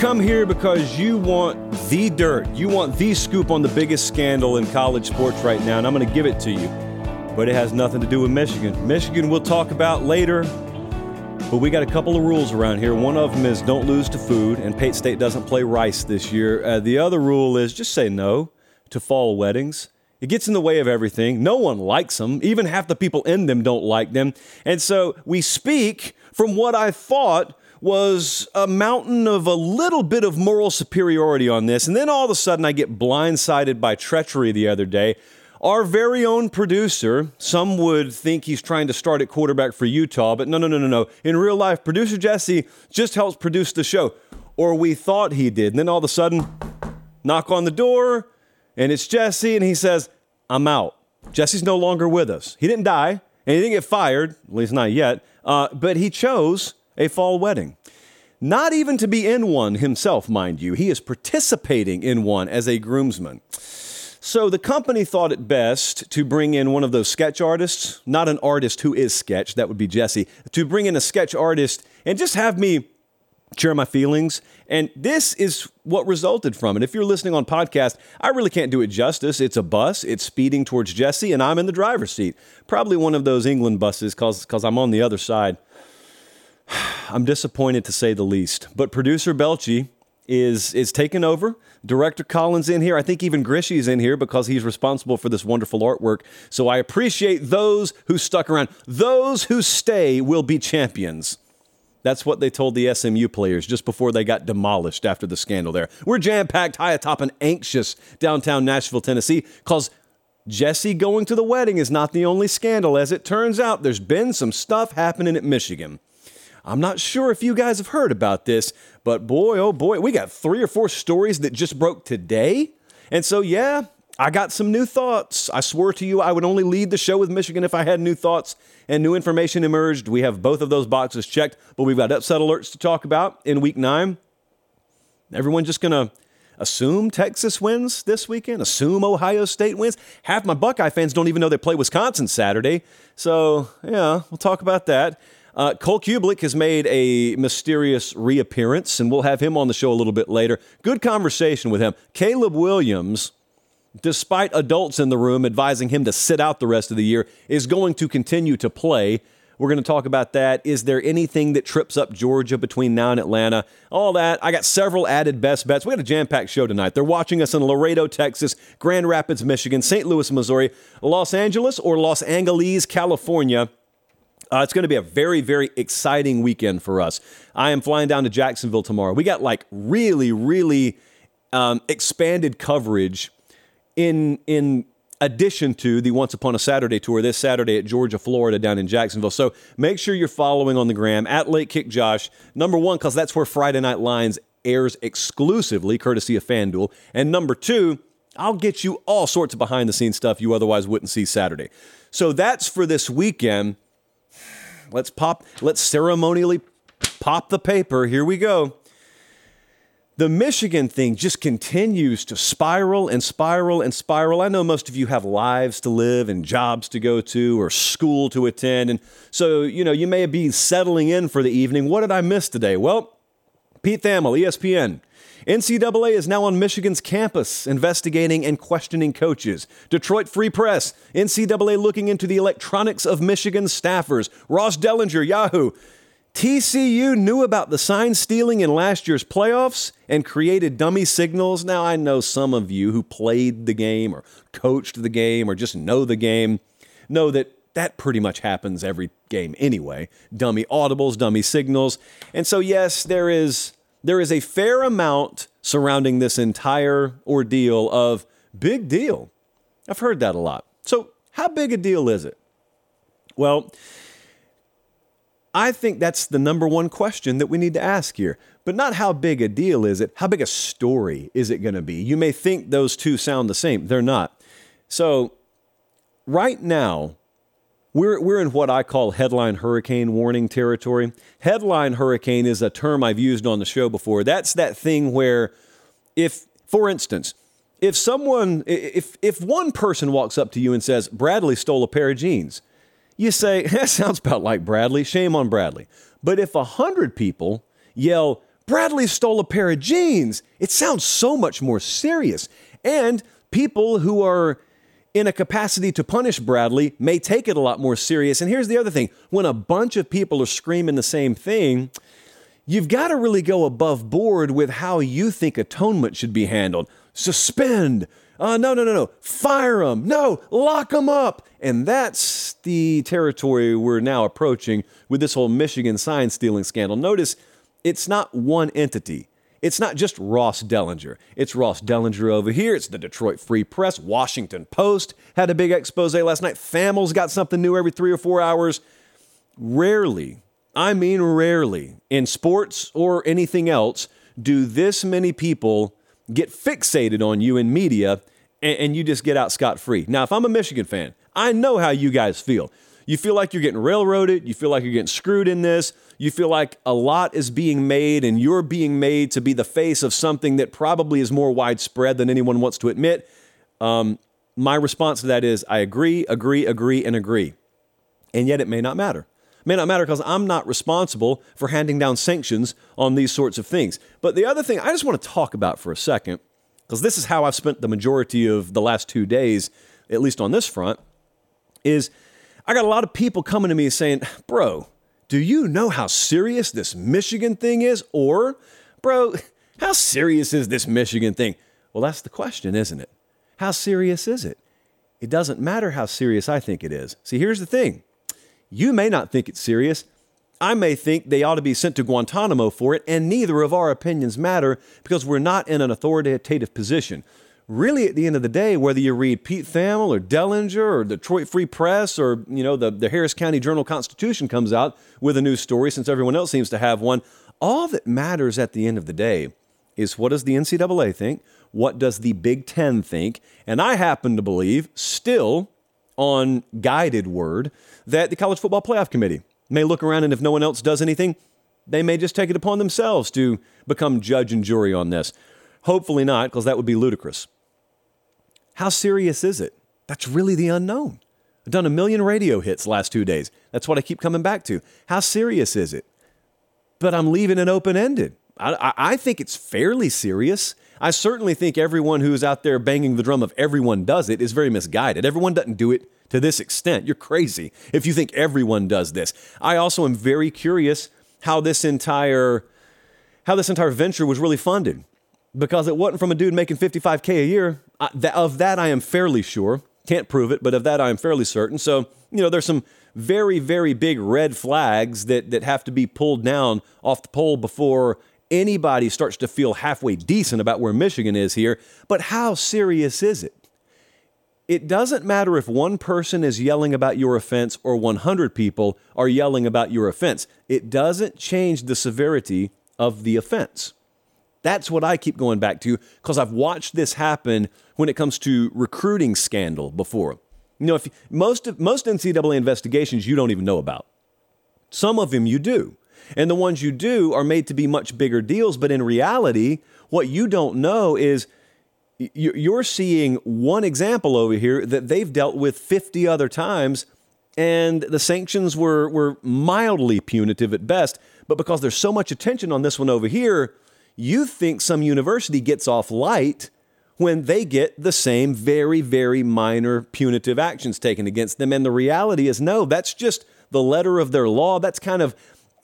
come here because you want the dirt. You want the scoop on the biggest scandal in college sports right now, and I'm going to give it to you. But it has nothing to do with Michigan. Michigan we'll talk about later. But we got a couple of rules around here. One of them is don't lose to food, and Pate State doesn't play rice this year. Uh, the other rule is just say no to fall weddings. It gets in the way of everything. No one likes them. Even half the people in them don't like them. And so we speak from what I thought was a mountain of a little bit of moral superiority on this. And then all of a sudden, I get blindsided by treachery the other day. Our very own producer, some would think he's trying to start at quarterback for Utah, but no, no, no, no, no. In real life, producer Jesse just helps produce the show, or we thought he did. And then all of a sudden, knock on the door, and it's Jesse, and he says, I'm out. Jesse's no longer with us. He didn't die, and he didn't get fired, at least not yet, uh, but he chose a fall wedding. Not even to be in one himself, mind you. He is participating in one as a groomsman. So the company thought it best to bring in one of those sketch artists, not an artist who is sketch, that would be Jesse, to bring in a sketch artist and just have me share my feelings. And this is what resulted from it. If you're listening on podcast, I really can't do it justice. It's a bus, it's speeding towards Jesse, and I'm in the driver's seat. Probably one of those England buses because I'm on the other side. I'm disappointed to say the least. But producer Belchi is is taking over. Director Collins in here. I think even Grishy's in here because he's responsible for this wonderful artwork. So I appreciate those who stuck around. Those who stay will be champions. That's what they told the SMU players just before they got demolished after the scandal there. We're jam packed, high atop, an anxious downtown Nashville, Tennessee, because Jesse going to the wedding is not the only scandal. As it turns out, there's been some stuff happening at Michigan. I'm not sure if you guys have heard about this, but boy, oh boy, we got three or four stories that just broke today. And so, yeah, I got some new thoughts. I swore to you I would only lead the show with Michigan if I had new thoughts and new information emerged. We have both of those boxes checked, but we've got upset alerts to talk about in week nine. Everyone just going to assume Texas wins this weekend, assume Ohio State wins. Half my Buckeye fans don't even know they play Wisconsin Saturday. So, yeah, we'll talk about that. Uh, Cole Cubelic has made a mysterious reappearance, and we'll have him on the show a little bit later. Good conversation with him. Caleb Williams, despite adults in the room advising him to sit out the rest of the year, is going to continue to play. We're going to talk about that. Is there anything that trips up Georgia between now and Atlanta? All that. I got several added best bets. We got a jam packed show tonight. They're watching us in Laredo, Texas, Grand Rapids, Michigan, St. Louis, Missouri, Los Angeles, or Los Angeles, California. Uh, it's going to be a very, very exciting weekend for us. I am flying down to Jacksonville tomorrow. We got like really, really um, expanded coverage in in addition to the Once Upon a Saturday tour this Saturday at Georgia, Florida, down in Jacksonville. So make sure you're following on the gram at Late Kick Josh. Number one, because that's where Friday Night Lines airs exclusively, courtesy of FanDuel. And number two, I'll get you all sorts of behind the scenes stuff you otherwise wouldn't see Saturday. So that's for this weekend. Let's pop, let's ceremonially pop the paper. Here we go. The Michigan thing just continues to spiral and spiral and spiral. I know most of you have lives to live and jobs to go to or school to attend. And so, you know, you may be settling in for the evening. What did I miss today? Well, Pete Thamel, ESPN. NCAA is now on Michigan's campus investigating and questioning coaches. Detroit Free Press, NCAA looking into the electronics of Michigan staffers. Ross Dellenger, Yahoo. TCU knew about the sign stealing in last year's playoffs and created dummy signals. Now, I know some of you who played the game or coached the game or just know the game know that that pretty much happens every game anyway. Dummy audibles, dummy signals. And so, yes, there is there is a fair amount surrounding this entire ordeal of big deal. I've heard that a lot. So, how big a deal is it? Well, I think that's the number one question that we need to ask here. But not how big a deal is it, how big a story is it going to be? You may think those two sound the same, they're not. So, right now, we're, we're in what I call headline hurricane warning territory. Headline hurricane is a term I've used on the show before. That's that thing where, if, for instance, if someone, if, if one person walks up to you and says, Bradley stole a pair of jeans, you say, that sounds about like Bradley. Shame on Bradley. But if a hundred people yell, Bradley stole a pair of jeans. It sounds so much more serious. And people who are in a capacity to punish Bradley may take it a lot more serious. And here's the other thing when a bunch of people are screaming the same thing, you've got to really go above board with how you think atonement should be handled. Suspend. Uh, no, no, no, no. Fire them. No, lock them up. And that's the territory we're now approaching with this whole Michigan sign stealing scandal. Notice it's not one entity. It's not just Ross Dellenger. It's Ross Dellenger over here. It's the Detroit Free Press. Washington Post had a big expose last night. Thamel's got something new every three or four hours. Rarely, I mean rarely, in sports or anything else, do this many people get fixated on you in media and, and you just get out scot free. Now, if I'm a Michigan fan, I know how you guys feel. You feel like you're getting railroaded. You feel like you're getting screwed in this. You feel like a lot is being made and you're being made to be the face of something that probably is more widespread than anyone wants to admit. Um, my response to that is I agree, agree, agree, and agree. And yet it may not matter. It may not matter because I'm not responsible for handing down sanctions on these sorts of things. But the other thing I just want to talk about for a second, because this is how I've spent the majority of the last two days, at least on this front, is I got a lot of people coming to me saying, Bro, do you know how serious this Michigan thing is? Or, Bro, how serious is this Michigan thing? Well, that's the question, isn't it? How serious is it? It doesn't matter how serious I think it is. See, here's the thing you may not think it's serious. I may think they ought to be sent to Guantanamo for it, and neither of our opinions matter because we're not in an authoritative position really at the end of the day, whether you read Pete Thamel or Dellenger or Detroit Free Press or you know the, the Harris County Journal Constitution comes out with a new story since everyone else seems to have one, all that matters at the end of the day is what does the NCAA think? What does the Big Ten think? And I happen to believe, still on guided word, that the College Football Playoff Committee may look around and if no one else does anything, they may just take it upon themselves to become judge and jury on this. Hopefully not, because that would be ludicrous. How serious is it? That's really the unknown. I've done a million radio hits last two days. That's what I keep coming back to. How serious is it? But I'm leaving it open ended. I, I, think it's fairly serious. I certainly think everyone who's out there banging the drum of everyone does it is very misguided. Everyone doesn't do it to this extent. You're crazy if you think everyone does this. I also am very curious how this entire how this entire venture was really funded because it wasn't from a dude making 55K a year. Of that, I am fairly sure. Can't prove it, but of that, I am fairly certain. So, you know, there's some very, very big red flags that, that have to be pulled down off the pole before anybody starts to feel halfway decent about where Michigan is here. But how serious is it? It doesn't matter if one person is yelling about your offense or 100 people are yelling about your offense. It doesn't change the severity of the offense. That's what I keep going back to because I've watched this happen when it comes to recruiting scandal before. You know, if most of, most NCAA investigations you don't even know about. Some of them you do. And the ones you do are made to be much bigger deals, but in reality, what you don't know is you're seeing one example over here that they've dealt with 50 other times and the sanctions were were mildly punitive at best, but because there's so much attention on this one over here, you think some university gets off light when they get the same very, very minor punitive actions taken against them. And the reality is, no, that's just the letter of their law. That's kind of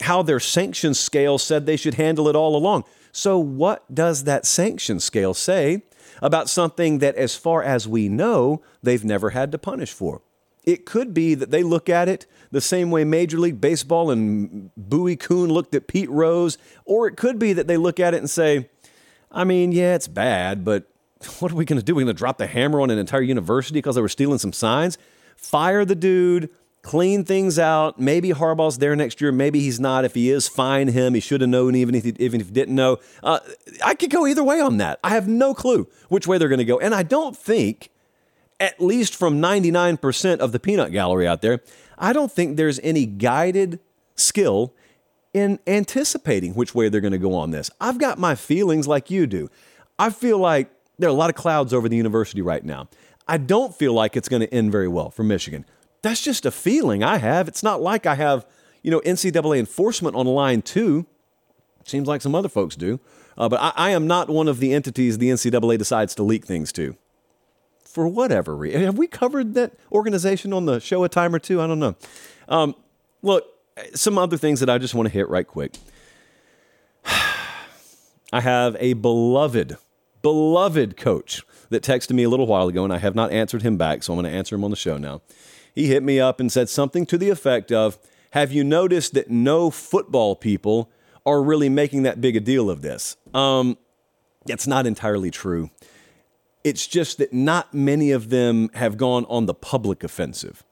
how their sanction scale said they should handle it all along. So, what does that sanction scale say about something that, as far as we know, they've never had to punish for? It could be that they look at it the same way Major League Baseball and Bowie Kuhn looked at Pete Rose, or it could be that they look at it and say, I mean, yeah, it's bad, but what are we going to do? We're going to drop the hammer on an entire university because they were stealing some signs? Fire the dude, clean things out. Maybe Harbaugh's there next year. Maybe he's not. If he is, fine him. He should have known, even if he, even if he didn't know. Uh, I could go either way on that. I have no clue which way they're going to go. And I don't think at least from 99% of the peanut gallery out there, I don't think there's any guided skill in anticipating which way they're going to go on this. I've got my feelings like you do. I feel like there are a lot of clouds over the university right now. I don't feel like it's going to end very well for Michigan. That's just a feeling I have. It's not like I have, you know, NCAA enforcement on line two. Seems like some other folks do. Uh, but I, I am not one of the entities the NCAA decides to leak things to. For whatever reason. Have we covered that organization on the show a time or two? I don't know. Um, look, some other things that I just want to hit right quick. I have a beloved, beloved coach that texted me a little while ago, and I have not answered him back, so I'm going to answer him on the show now. He hit me up and said something to the effect of Have you noticed that no football people are really making that big a deal of this? Um, that's not entirely true. It's just that not many of them have gone on the public offensive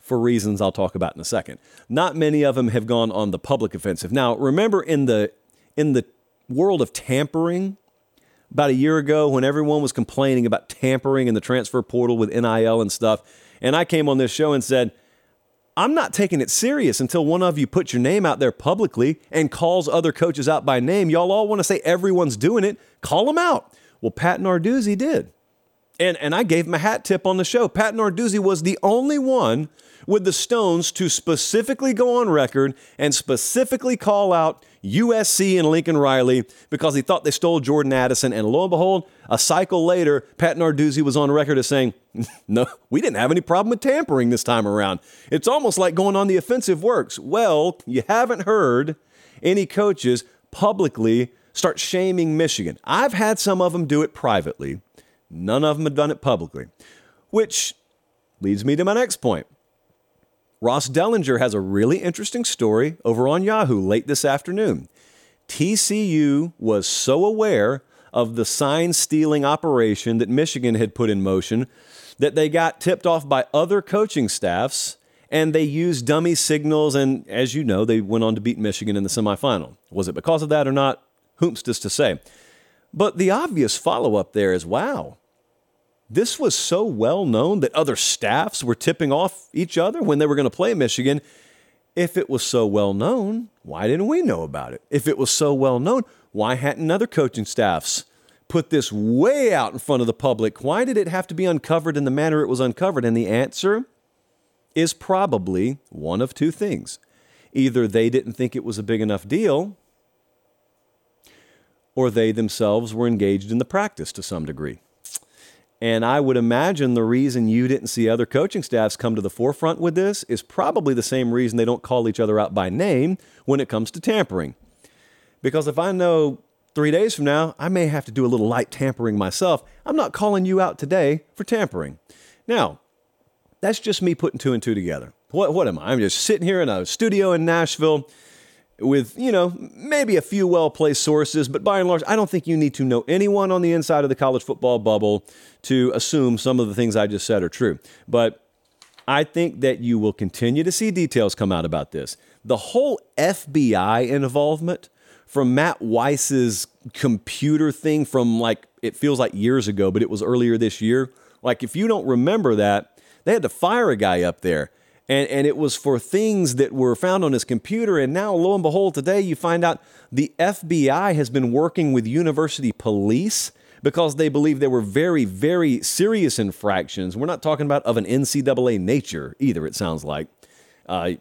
for reasons I'll talk about in a second. Not many of them have gone on the public offensive. Now, remember in the in the world of tampering, about a year ago when everyone was complaining about tampering in the transfer portal with NIL and stuff, and I came on this show and said, I'm not taking it serious until one of you puts your name out there publicly and calls other coaches out by name. Y'all all want to say everyone's doing it. Call them out. Well, Pat Narduzzi did. And, and I gave him a hat tip on the show. Pat Narduzzi was the only one with the Stones to specifically go on record and specifically call out USC and Lincoln Riley because he thought they stole Jordan Addison. And lo and behold, a cycle later, Pat Narduzzi was on record as saying, No, we didn't have any problem with tampering this time around. It's almost like going on the offensive works. Well, you haven't heard any coaches publicly start shaming Michigan. I've had some of them do it privately, none of them have done it publicly, which leads me to my next point. Ross Dellenger has a really interesting story over on Yahoo late this afternoon. TCU was so aware of the sign stealing operation that Michigan had put in motion that they got tipped off by other coaching staffs and they used dummy signals. And as you know, they went on to beat Michigan in the semifinal. Was it because of that or not? Whom's to say. But the obvious follow up there is wow, this was so well known that other staffs were tipping off each other when they were going to play Michigan. If it was so well known, why didn't we know about it? If it was so well known, why hadn't other coaching staffs put this way out in front of the public? Why did it have to be uncovered in the manner it was uncovered? And the answer is probably one of two things. Either they didn't think it was a big enough deal, or they themselves were engaged in the practice to some degree. And I would imagine the reason you didn't see other coaching staffs come to the forefront with this is probably the same reason they don't call each other out by name when it comes to tampering. Because if I know three days from now, I may have to do a little light tampering myself, I'm not calling you out today for tampering. Now, that's just me putting two and two together. What, what am I? I'm just sitting here in a studio in Nashville with, you know, maybe a few well placed sources, but by and large, I don't think you need to know anyone on the inside of the college football bubble to assume some of the things I just said are true. But I think that you will continue to see details come out about this. The whole FBI involvement from Matt Weiss's computer thing from like, it feels like years ago, but it was earlier this year. Like, if you don't remember that, they had to fire a guy up there and, and it was for things that were found on his computer. And now, lo and behold, today you find out the FBI has been working with university police because they believe there were very, very serious infractions. We're not talking about of an NCAA nature either, it sounds like. Uh,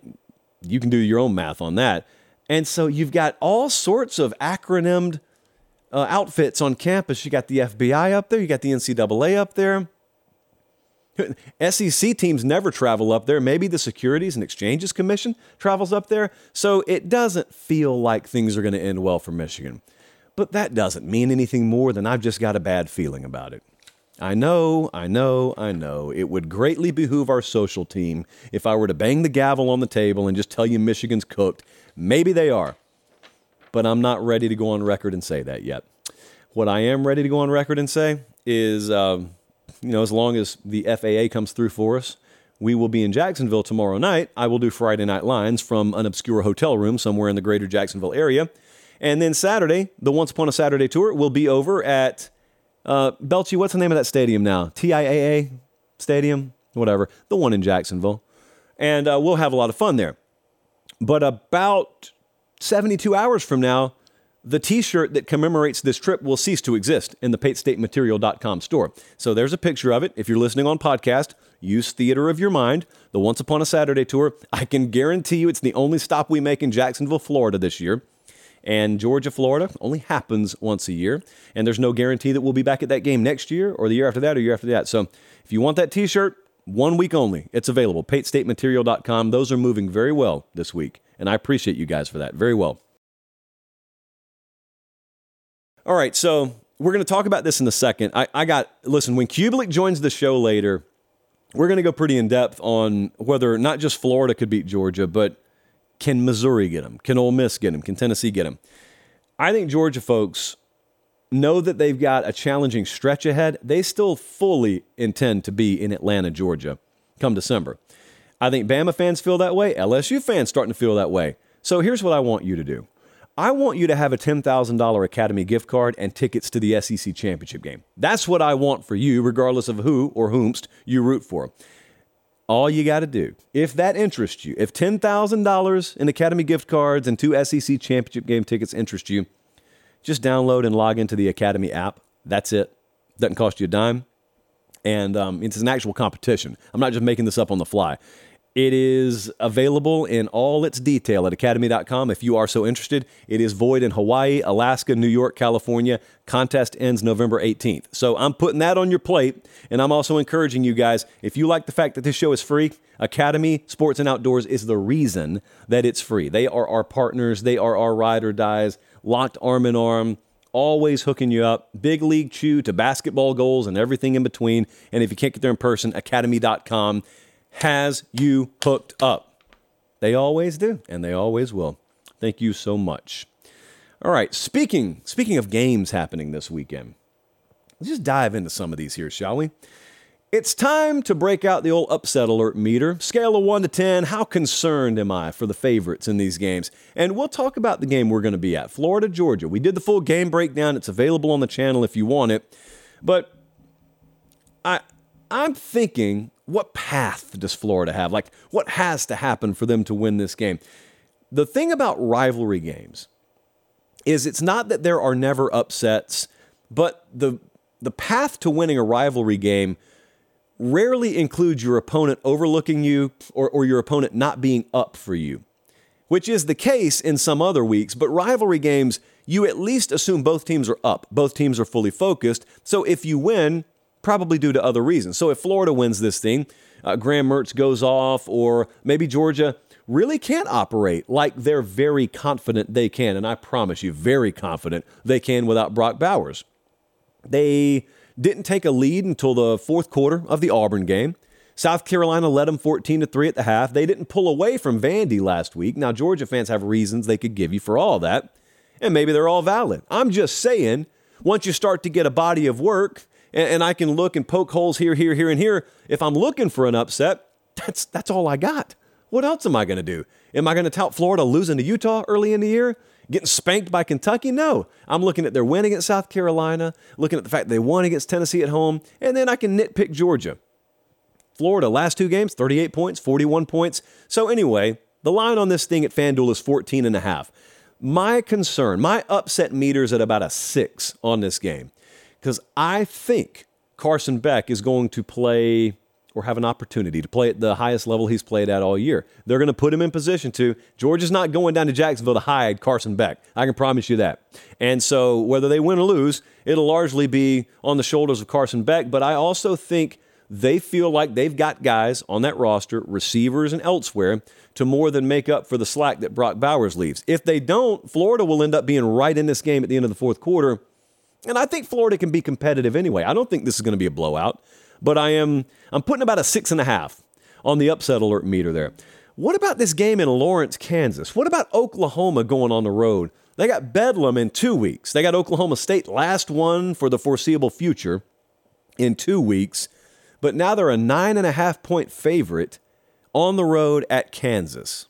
you can do your own math on that. And so you've got all sorts of acronymed uh, outfits on campus. You got the FBI up there, you got the NCAA up there. SEC teams never travel up there. Maybe the Securities and Exchanges Commission travels up there. So it doesn't feel like things are going to end well for Michigan. But that doesn't mean anything more than I've just got a bad feeling about it. I know, I know, I know. It would greatly behoove our social team if I were to bang the gavel on the table and just tell you Michigan's cooked. Maybe they are. But I'm not ready to go on record and say that yet. What I am ready to go on record and say is. Um, you know, as long as the FAA comes through for us, we will be in Jacksonville tomorrow night. I will do Friday night lines from an obscure hotel room somewhere in the greater Jacksonville area. And then Saturday, the Once Upon a Saturday tour will be over at uh, Belchy. What's the name of that stadium now? TIAA Stadium? Whatever. The one in Jacksonville. And uh, we'll have a lot of fun there. But about 72 hours from now, the t-shirt that commemorates this trip will cease to exist in the PateStateMaterial.com store. So there's a picture of it. If you're listening on podcast, use theater of your mind. The Once Upon a Saturday tour. I can guarantee you it's the only stop we make in Jacksonville, Florida this year. And Georgia, Florida only happens once a year. And there's no guarantee that we'll be back at that game next year or the year after that or year after that. So if you want that t shirt, one week only, it's available. PateStateMaterial.com. Those are moving very well this week. And I appreciate you guys for that. Very well. All right, so we're going to talk about this in a second. I, I got, listen, when Cubelic joins the show later, we're going to go pretty in depth on whether not just Florida could beat Georgia, but can Missouri get them? Can Ole Miss get them? Can Tennessee get them? I think Georgia folks know that they've got a challenging stretch ahead. They still fully intend to be in Atlanta, Georgia come December. I think Bama fans feel that way. LSU fans starting to feel that way. So here's what I want you to do. I want you to have a $10,000 Academy gift card and tickets to the SEC championship game. That's what I want for you, regardless of who or whomst you root for. All you got to do, if that interests you, if $10,000 in Academy gift cards and two SEC championship game tickets interest you, just download and log into the Academy app. That's it. Doesn't cost you a dime. And um, it's an actual competition. I'm not just making this up on the fly. It is available in all its detail at academy.com if you are so interested. It is void in Hawaii, Alaska, New York, California. Contest ends November 18th. So I'm putting that on your plate, and I'm also encouraging you guys if you like the fact that this show is free, Academy Sports and Outdoors is the reason that it's free. They are our partners, they are our ride or dies, locked arm in arm always hooking you up. Big League Chew to basketball goals and everything in between. And if you can't get there in person, academy.com has you hooked up. They always do, and they always will. Thank you so much. All right, speaking speaking of games happening this weekend, let's just dive into some of these here, shall we? It's time to break out the old upset alert meter. Scale of 1 to 10, how concerned am I for the favorites in these games? And we'll talk about the game we're going to be at Florida, Georgia. We did the full game breakdown. It's available on the channel if you want it. But I I'm thinking what path does Florida have? Like, what has to happen for them to win this game? The thing about rivalry games is it's not that there are never upsets, but the the path to winning a rivalry game rarely includes your opponent overlooking you or, or your opponent not being up for you, which is the case in some other weeks. But rivalry games, you at least assume both teams are up, both teams are fully focused. So if you win, probably due to other reasons. So if Florida wins this thing, uh, Graham Mertz goes off, or maybe Georgia really can't operate like they're very confident they can. And I promise you, very confident they can without Brock Bowers. They didn't take a lead until the fourth quarter of the Auburn game. South Carolina led them 14 to 3 at the half. They didn't pull away from Vandy last week. Now, Georgia fans have reasons they could give you for all that, and maybe they're all valid. I'm just saying, once you start to get a body of work and, and I can look and poke holes here, here, here, and here. If I'm looking for an upset, that's that's all I got. What else am I going to do? Am I going to tout Florida losing to Utah early in the year? Getting spanked by Kentucky? No. I'm looking at their win against South Carolina, looking at the fact they won against Tennessee at home, and then I can nitpick Georgia. Florida, last two games, 38 points, 41 points. So, anyway, the line on this thing at FanDuel is 14 and a half. My concern, my upset meter is at about a six on this game because I think Carson Beck is going to play or have an opportunity to play at the highest level he's played at all year. They're going to put him in position to. Georgia's not going down to Jacksonville to hide Carson Beck. I can promise you that. And so whether they win or lose, it'll largely be on the shoulders of Carson Beck. But I also think they feel like they've got guys on that roster, receivers and elsewhere, to more than make up for the slack that Brock Bowers leaves. If they don't, Florida will end up being right in this game at the end of the fourth quarter and I think Florida can be competitive anyway. I don't think this is going to be a blowout, but I am I'm putting about a six and a half on the upset alert meter there. What about this game in Lawrence, Kansas? What about Oklahoma going on the road? They got Bedlam in two weeks. They got Oklahoma State last one for the foreseeable future in two weeks, but now they're a nine and a half point favorite on the road at Kansas.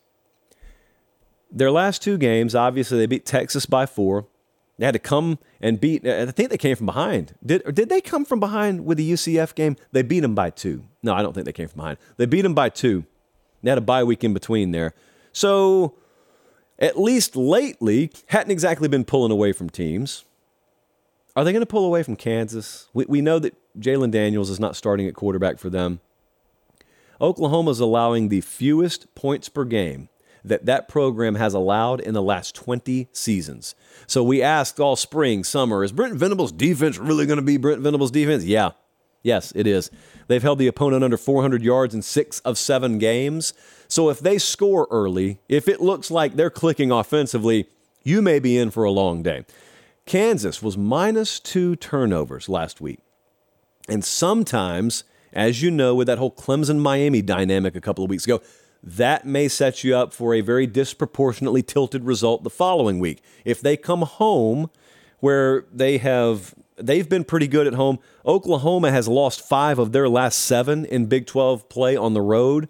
Their last two games, obviously, they beat Texas by four. They had to come and beat. I think they came from behind. Did did they come from behind with the UCF game? They beat them by two. No, I don't think they came from behind. They beat them by two. They had a bye week in between there. So at least lately, hadn't exactly been pulling away from teams. Are they going to pull away from Kansas? We, we know that Jalon Daniels is not starting at quarterback for them. Oklahoma's allowing the fewest points per game that that program has allowed in the last 20 seasons. So we asked all spring, summer, is Brent Venables' defense really going to be Brent Venables' defense? Yeah. Yes, it is. They've held the opponent under 400 yards in six of seven games. So if they score early, if it looks like they're clicking offensively, you may be in for a long day. Kansas was minus two turnovers last week. And sometimes, as you know, with that whole Clemson Miami dynamic a couple of weeks ago, that may set you up for a very disproportionately tilted result the following week. If they come home where they have they've been pretty good at home. Oklahoma has lost 5 of their last 7 in Big 12 play on the road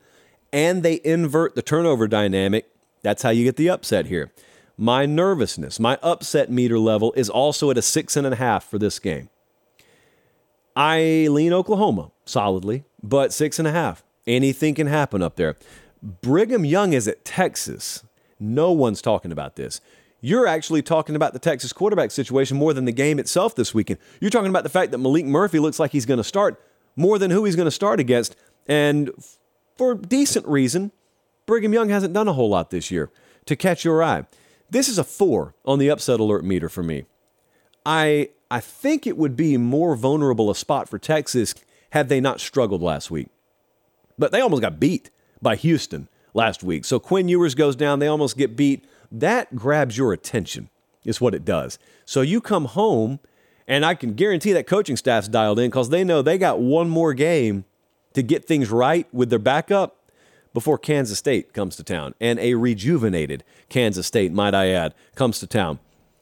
and they invert the turnover dynamic. That's how you get the upset here. My nervousness, my upset meter level is also at a six and a half for this game. I lean Oklahoma solidly, but six and a half. Anything can happen up there. Brigham Young is at Texas. No one's talking about this. You're actually talking about the Texas quarterback situation more than the game itself this weekend. You're talking about the fact that Maalik Murphy looks like he's going to start more than who he's going to start against. And for decent reason, Brigham Young hasn't done a whole lot this year to catch your eye. This is a four on the upset alert meter for me. I I think it would be more vulnerable a spot for Texas had they not struggled last week. But they almost got beat by Houston last week. So Quinn Ewers goes down, they almost get beat. That grabs your attention, is what it does. So you come home, and I can guarantee that coaching staff's dialed in because they know they got one more game to get things right with their backup before Kansas State comes to town. And a rejuvenated Kansas State, might I add, comes to town.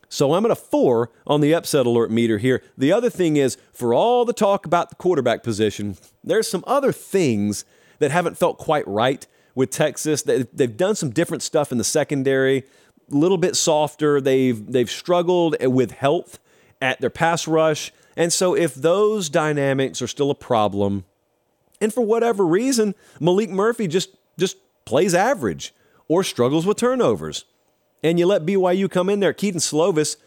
So I'm at a four on the upset alert meter here. The other thing is, for all the talk about the quarterback position, there's some other things that haven't felt quite right with Texas. They've done some different stuff in the secondary, a little bit softer. They've they've struggled with health at their pass rush. And so if those dynamics are still a problem, and for whatever reason, Maalik Murphy just just plays average or struggles with turnovers. And you let BYU come in there. Kedon Slovis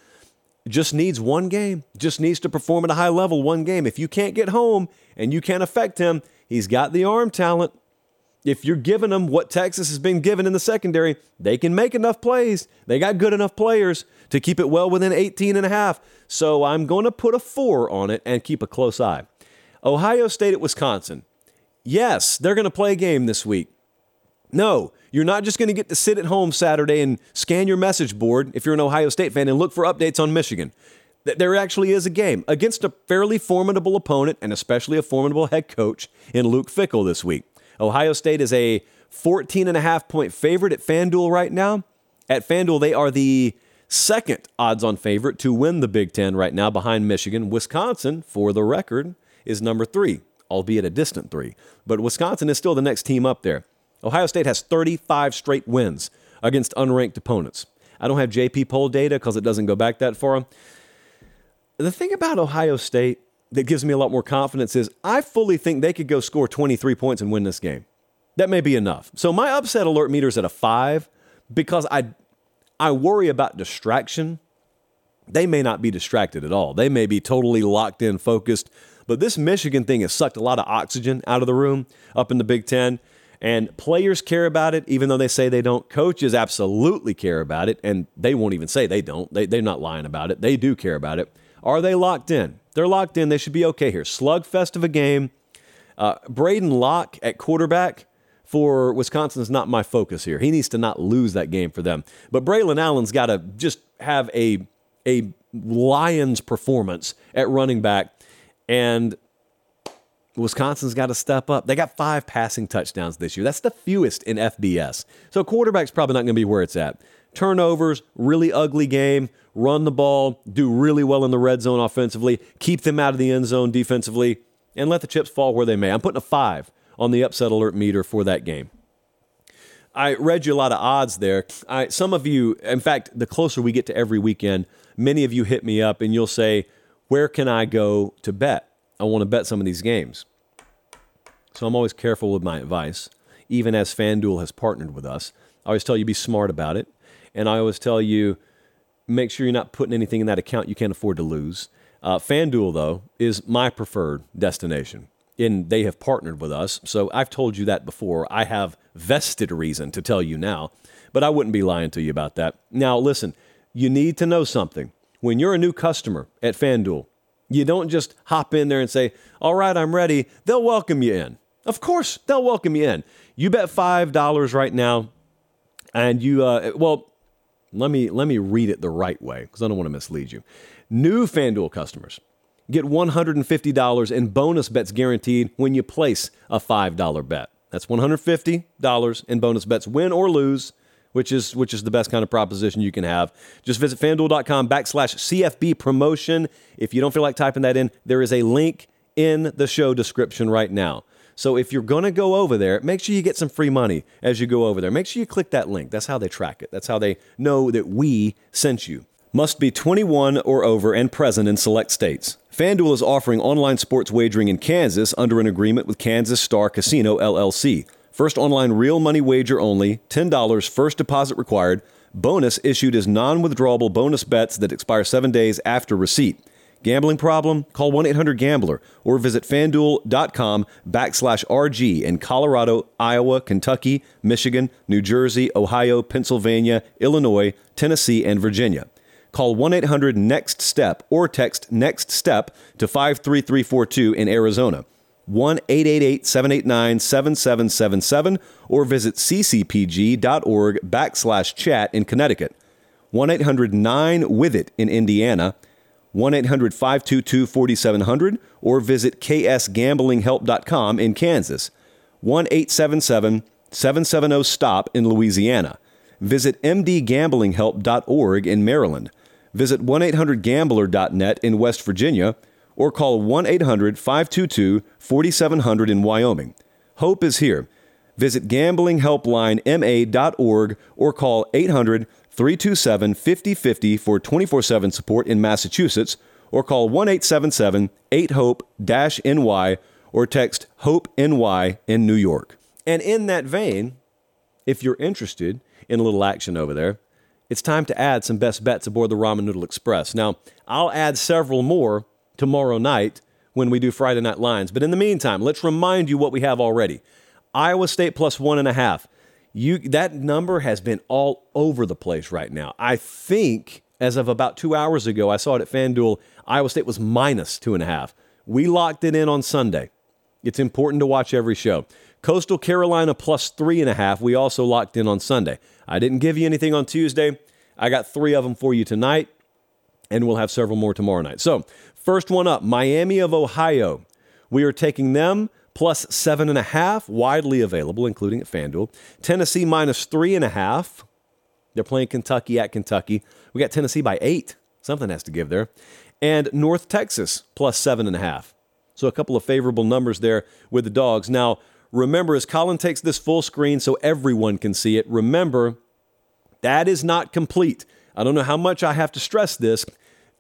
just needs one game, just needs to perform at a high level one game. If you can't get home and you can't affect him, he's got the arm talent. If you're giving them what Texas has been given in the secondary, they can make enough plays. They got good enough players to keep it well within 18 and a half. So I'm going to put a four on it and keep a close eye. Ohio State at Wisconsin. Yes, they're going to play a game this week. No, you're not just going to get to sit at home Saturday and scan your message board if you're an Ohio State fan and look for updates on Michigan. There actually is a game against a fairly formidable opponent and especially a formidable head coach in Luke Fickell this week. Ohio State is a 14 and a half point favorite at FanDuel right now. At FanDuel, they are the second odds on favorite to win the Big Ten right now behind Michigan. Wisconsin, for the record, is number three albeit a distant three. But Wisconsin is still the next team up there. Ohio State has 35 straight wins against unranked opponents. I don't have JP poll data because it doesn't go back that far. The thing about Ohio State that gives me a lot more confidence is I fully think they could go score 23 points and win this game. That may be enough. So my upset alert meter is at a five because I, I worry about distraction. They may not be distracted at all. They may be totally locked in, focused but this Michigan thing has sucked a lot of oxygen out of the room up in the Big Ten. And players care about it, even though they say they don't. Coaches absolutely care about it, and they won't even say they don't. They, they're not lying about it. They do care about it. Are they locked in? They're locked in. They should be okay here. Slugfest of a game. Uh, Braedyn Locke at quarterback for Wisconsin is not my focus here. He needs to not lose that game for them. But Braylon Allen's got to just have a a Lions performance at running back and Wisconsin's got to step up. They got five passing touchdowns this year. That's the fewest in FBS. So quarterback's probably not going to be where it's at. Turnovers, really ugly game. Run the ball, do really well in the red zone offensively, keep them out of the end zone defensively, and let the chips fall where they may. I'm putting a five on the upset alert meter for that game. I read you a lot of odds there. I, some of you, in fact, the closer we get to every weekend, many of you hit me up and you'll say, where can I go to bet? I want to bet some of these games. So I'm always careful with my advice, even as FanDuel has partnered with us. I always tell you be smart about it. And I always tell you make sure you're not putting anything in that account you can't afford to lose. Uh, FanDuel, though, is my preferred destination. and they have partnered with us. So I've told you that before. I have vested reason to tell you now, but I wouldn't be lying to you about that. Now, listen, you need to know something. When you're a new customer at FanDuel, you don't just hop in there and say, All right, I'm ready. They'll welcome you in. Of course, they'll welcome you in. You bet $5 right now, and you, uh, well, let me, let me read it the right way because I don't want to mislead you. New FanDuel customers get $150 in bonus bets guaranteed when you place a $5 bet. That's $150 in bonus bets, win or lose which is which is the best kind of proposition you can have. Just visit fanduel.com backslash CFB promotion. If you don't feel like typing that in, there is a link in the show description right now. So if you're going to go over there, make sure you get some free money as you go over there. Make sure you click that link. That's how they track it. That's how they know that we sent you. Must be 21 or over and present in select states. FanDuel is offering online sports wagering in Kansas under an agreement with Kansas Star Casino LLC. First online real money wager only, $10 first deposit required. Bonus issued as non withdrawable bonus bets that expire seven days after receipt. Gambling problem? Call 1 800 Gambler or visit fanduel.com backslash RG in Colorado, Iowa, Kentucky, Michigan, New Jersey, Ohio, Pennsylvania, Illinois, Tennessee, and Virginia. Call 1 800 NEXT STEP or text NEXT STEP to 53342 in Arizona. 1 888 789 7777 or visit ccpg.org backslash chat in Connecticut. 1 800 9 with it in Indiana. 1 800 522 4700 or visit ksgamblinghelp.com in Kansas. 1 877 770 STOP in Louisiana. Visit mdgamblinghelp.org in Maryland. Visit 1 800 gambler.net in West Virginia or call 1 800 522 4700 in Wyoming. Hope is here. Visit gamblinghelplinema.org or call 800 327 5050 for 24 7 support in Massachusetts or call 1 877 8 HOPE NY or text HOPE NY in New York. And in that vein, if you're interested in a little action over there, it's time to add some best bets aboard the Ramen Noodle Express. Now, I'll add several more tomorrow night when we do Friday Night Lines. But in the meantime, let's remind you what we have already. Iowa State plus one and a half. You that number has been all over the place right now. I think as of about two hours ago, I saw it at FanDuel. Iowa State was minus two and a half. We locked it in on Sunday. It's important to watch every show. Coastal Carolina plus three and a half. We also locked in on Sunday. I didn't give you anything on Tuesday. I got three of them for you tonight, and we'll have several more tomorrow night. So First one up Miami of Ohio. We are taking them plus seven and a half, widely available, including at FanDuel. Tennessee minus three and a half. They're playing Kentucky at Kentucky. We got Tennessee by eight. Something has to give there. And North Texas plus seven and a half. So a couple of favorable numbers there with the dogs. Now, remember, as Colin takes this full screen so everyone can see it, remember that is not complete. I don't know how much I have to stress this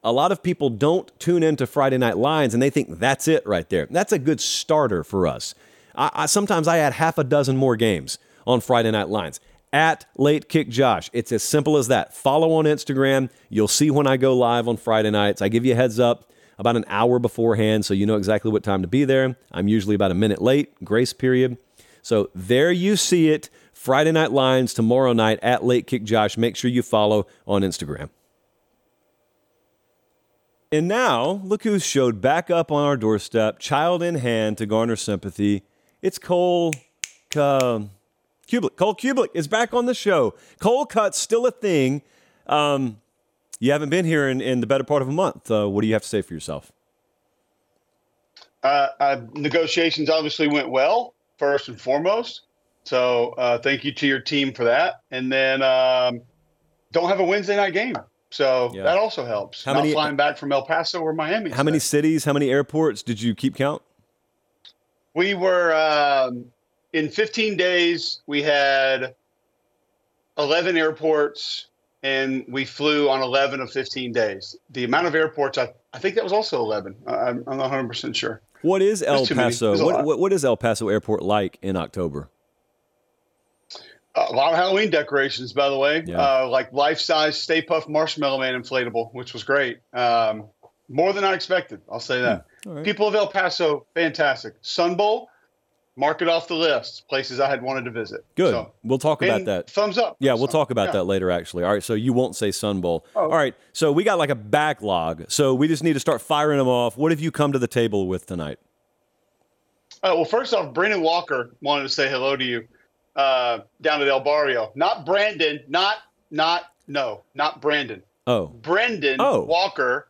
a lot of people don't tune into Friday Night Lines and they think that's it right there. That's a good starter for us. I, I, sometimes I add half a dozen more games on Friday Night Lines. At Late Kick Josh. It's as simple as that. Follow on Instagram. You'll see when I go live on Friday nights. I give you a heads up about an hour beforehand so you know exactly what time to be there. I'm usually about a minute late, grace period. So there you see it. Friday Night Lines tomorrow night at Late Kick Josh. Make sure you follow on Instagram. And now, look who's showed back up on our doorstep, child in hand to garner sympathy. It's Cole uh, Cubelic. Cole Cubelic is back on the show. Cole Cut's still a thing. Um, you haven't been here in, in the better part of a month. Uh, what do you have to say for yourself? Uh, uh negotiations obviously went well, first and foremost. So uh, thank you to your team for that. And then um, don't have a Wednesday night game. So yeah. that also helps. How Not many flying back from El Paso or Miami? How many cities? How many airports did you keep count? We were um, in 15 days. We had 11 airports, and we flew on 11 of 15 days. The amount of airports, I, I think that was also 11. I'm, I'm not 100 percent sure. What is El Paso? What, what, what is El Paso Airport like in October? A lot of Halloween decorations, by the way, yeah. uh, like life-size Stay Puft Marshmallow Man inflatable, which was great. Um, more than I expected. I'll say that. Right. People of El Paso, fantastic. Sun Bowl, mark it off the list. Places I had wanted to visit. Good. So, we'll talk about that. Thumbs up. Yeah, we'll talk about yeah. that later. Actually, all right. So you won't say Sun Bowl. Oh. All right. So we got like a backlog. So we just need to start firing them off. What have you come to the table with tonight? Uh, well, first off, Brendan Walker wanted to say hello to you uh, down at El Barrio. Not Brandon. Not not no. Not Brandon. Oh. Brendan oh. Walker,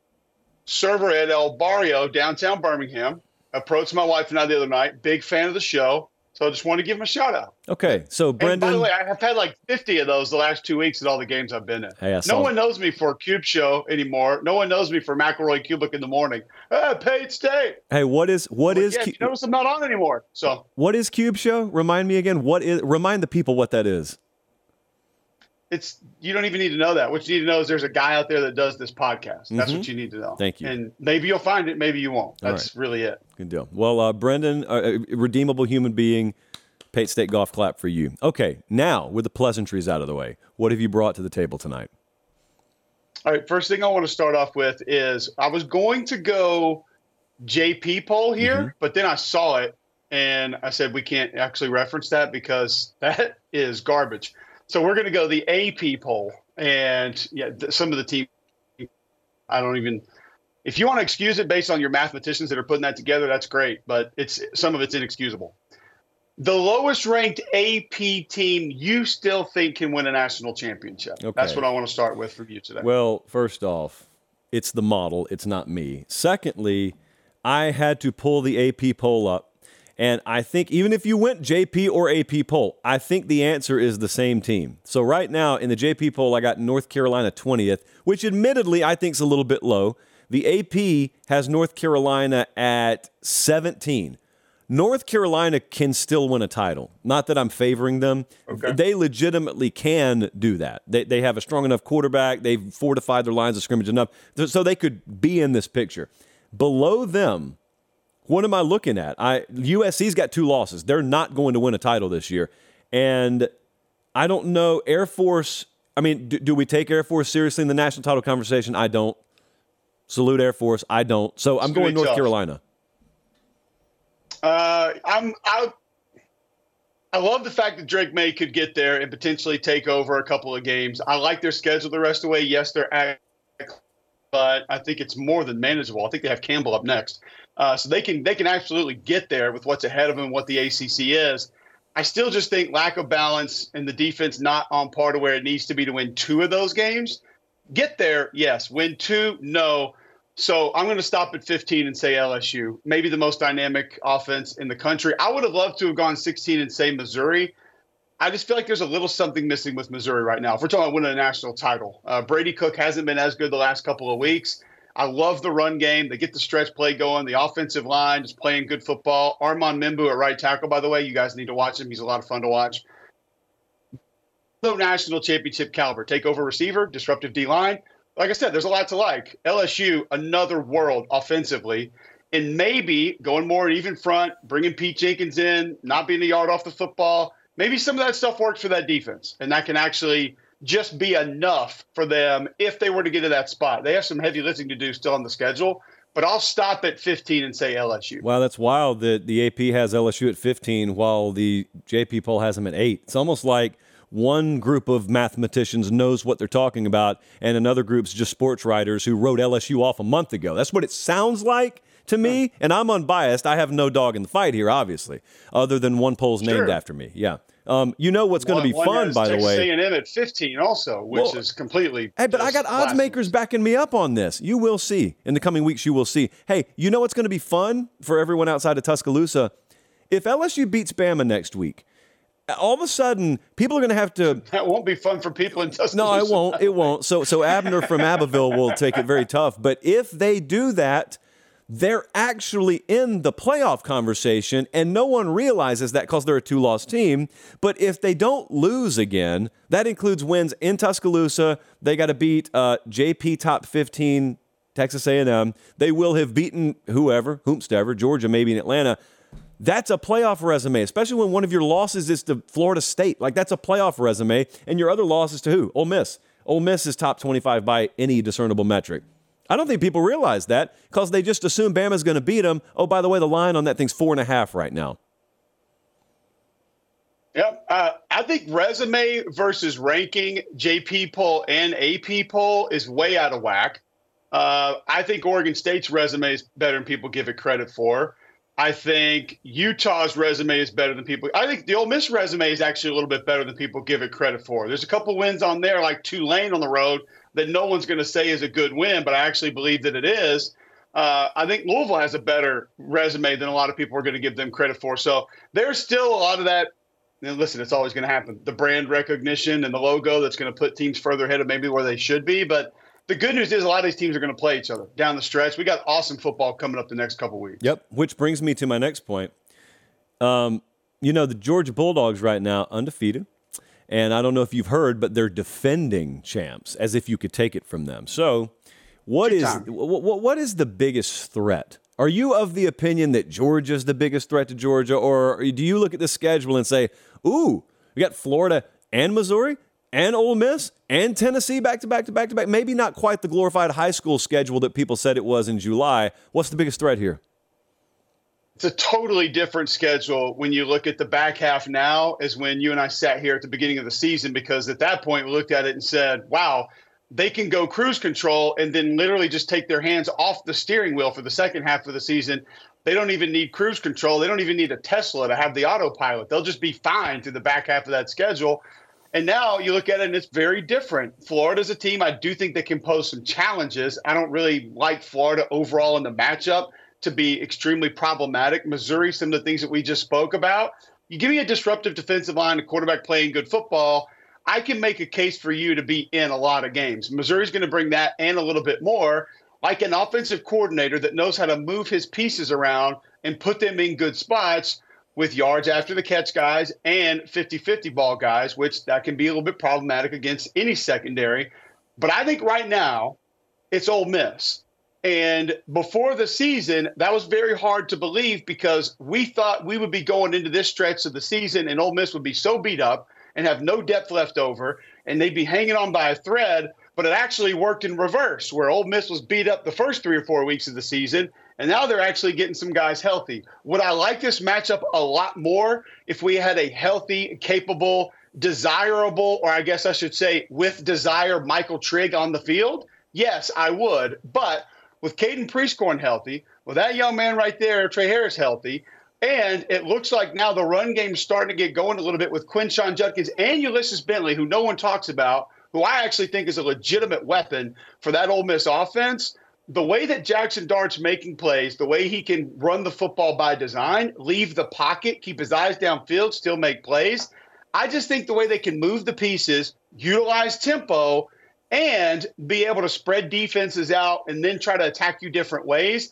server at El Barrio downtown Birmingham approached my wife and I the other night. Big fan of the show. So I just want to give him a shout out. Okay, so Brendan. And by the way, I have had like 50 of those the last two weeks at all the games I've been in. Hey, no one knows me for Cube Show anymore. No one knows me for McElroy Cubelic in the morning. Ah, Pate State. Hey, what is what is? Yeah, notice I'm not on anymore. So what is Cube Show? Remind me again. What is? Remind the people what that is it's you don't even need to know that. What you need to know is there's a guy out there that does this podcast. That's mm-hmm. what you need to know. Thank you. And maybe you'll find it, maybe you won't. That's right. really it. Good deal. Well, uh, Brendan, a redeemable human being. Pate State golf clap for you. Okay, now with the pleasantries out of the way, what have you brought to the table tonight? All right, first thing I want to start off with is I was going to go JP poll here, mm-hmm. but then I saw it and I said we can't actually reference that because that is garbage. So we're going to go the AP poll, and yeah, some of the team. I don't even. If you want to excuse it based on your mathematicians that are putting that together, that's great, but it's some of it's inexcusable. The lowest ranked AP team you still think can win a national championship. Okay. That's what I want to start with for you today. Well, first off, it's the model, it's not me. Secondly, I had to pull the AP poll up and I think even if you went JP or AP poll, I think the answer is the same team. So right now in the JP poll, I got North Carolina 20th, which admittedly I think is a little bit low. The AP has North Carolina at 17. North Carolina can still win a title. Not that I'm favoring them. Okay. They legitimately can do that. They, they have a strong enough quarterback. They've fortified their lines of scrimmage enough so they could be in this picture. Below them, what am I looking at? I USC's got two losses. They're not going to win a title this year. And I don't know Air Force, I mean, do, do we take Air Force seriously in the national title conversation? I don't. Salute Air Force. I don't. So I'm going North tough. Carolina. Uh, I'm I, I love the fact that Drake Maye could get there and potentially take over a couple of games. I like their schedule the rest of the way. Yes, they're at, but I think it's more than manageable. I think they have Campbell up next. Uh, so they can they can absolutely get there with what's ahead of them, what the ACC is. I still just think lack of balance and the defense not on par to where it needs to be to win two of those games. Get there, yes. Win two, no. So I'm going to stop at 15 and say LSU. Maybe the most dynamic offense in the country. I would have loved to have gone 16 and say Missouri. I just feel like there's a little something missing with Missouri right now. If we're talking about winning a national title, uh, Brady Cook hasn't been as good the last couple of weeks. I love the run game. They get the stretch play going. The offensive line is playing good football. Armand Membou at right tackle, by the way, you guys need to watch him. He's a lot of fun to watch. No national championship caliber. Take over receiver, disruptive D line. Like I said, there's a lot to like. LSU, another world offensively. And maybe going more even front, bringing Pete Jenkins in, not being a yard off the football. Maybe some of that stuff works for that defense. And that can actually – just be enough for them if they were to get to that spot. They have some heavy lifting to do still on the schedule, but I'll stop at 15 and say LSU. Wow, that's wild that the AP has LSU at 15 while the JP poll has them at 8. It's almost like one group of mathematicians knows what they're talking about and another group's just sports writers who wrote LSU off a month ago. That's what it sounds like to me, and I'm unbiased. I have no dog in the fight here, obviously, other than one poll's sure. named after me. Yeah. Um, you know what's going to be fun, by the way. A&M at 15 also, which well, is completely. Hey, but I got odds makers backing me up on this. You will see in the coming weeks. You will see. Hey, you know what's going to be fun for everyone outside of Tuscaloosa? If LSU beats Bama next week, all of a sudden people are going to have to. That won't be fun for people in Tuscaloosa. No, it won't. It won't. So, so Abner from Abbeville will take it very tough. But if they do that they're actually in the playoff conversation, and no one realizes that because they're a two loss team. But if they don't lose again, that includes wins in Tuscaloosa. They got to beat uh, JP top 15, Texas A&M. They will have beaten whoever, whomstever, Georgia, maybe in Atlanta. That's a playoff resume, especially when one of your losses is to Florida State. Like that's a playoff resume, and your other losses to who? Ole Miss. Ole Miss is top 25 by any discernible metric. I don't think people realize that because they just assume Bama's going to beat them. Oh, by the way, the line on that thing's four and a half right now. Yep. Uh, I think resume versus ranking, JP poll and AP poll is way out of whack. Uh, I think Oregon State's resume is better than people give it credit for. I think Utah's resume is better than people. I think the Ole Miss resume is actually a little bit better than people give it credit for. There's a couple wins on there, like Tulane on the road, that no one's going to say is a good win, but I actually believe that it is. Uh, I think Louisville has a better resume than a lot of people are going to give them credit for. So there's still a lot of that and listen, it's always going to happen. The brand recognition and the logo that's going to put teams further ahead of maybe where they should be. But the good news is a lot of these teams are going to play each other down the stretch. We got awesome football coming up the next couple weeks. Yep. Which brings me to my next point. Um, you know, the Georgia Bulldogs right now undefeated. And I don't know if you've heard, but they're defending champs as if you could take it from them. So, what is what, what is the biggest threat are you of the opinion that Georgia's the biggest threat to Georgia, or do you look at the schedule and say, "Ooh, we got Florida and Missouri and Ole Miss and Tennessee back to back to back to back"? Maybe not quite the glorified high school schedule that people said it was in July. What's the biggest threat here? It's a totally different schedule when you look at the back half now, as when you and I sat here at the beginning of the season, because at that point we looked at it and said, "Wow." they can go cruise control and then literally just take their hands off the steering wheel for the second half of the season. They don't even need cruise control. They don't even need a Tesla to have the autopilot. They'll just be fine through the back half of that schedule. And now you look at it and it's very different. Florida's a team I do think they can pose some challenges. I don't really like Florida overall in the matchup to be extremely problematic. Missouri, some of the things that we just spoke about. You give me a disruptive defensive line, a quarterback playing good football I can make a case for you to be in a lot of games. Missouri's going to bring that and a little bit more, like an offensive coordinator that knows how to move his pieces around and put them in good spots with yards after the catch guys and 50-50 ball guys, which that can be a little bit problematic against any secondary. But I think right now it's Ole Miss. And before the season, that was very hard to believe because we thought we would be going into this stretch of the season and Ole Miss would be so beat up – and have no depth left over, and they'd be hanging on by a thread. But it actually worked in reverse, where Ole Miss was beat up the first three or four weeks of the season, and now they're actually getting some guys healthy. Would I like this matchup a lot more if we had a healthy, capable, desirable, or I guess I should say, with desire, Michael Trigg on the field? Yes, I would. But with Caden Prieskorn healthy, with that young man right there, Tre Harris healthy, and it looks like now the run game's starting to get going a little bit with Quinshon Judkins and Ulysses Bentley, who no one talks about, who I actually think is a legitimate weapon for that Ole Miss offense. The way that Jackson Dart's making plays, the way he can run the football by design, leave the pocket, keep his eyes downfield, still make plays. I just think the way they can move the pieces, utilize tempo, and be able to spread defenses out and then try to attack you different ways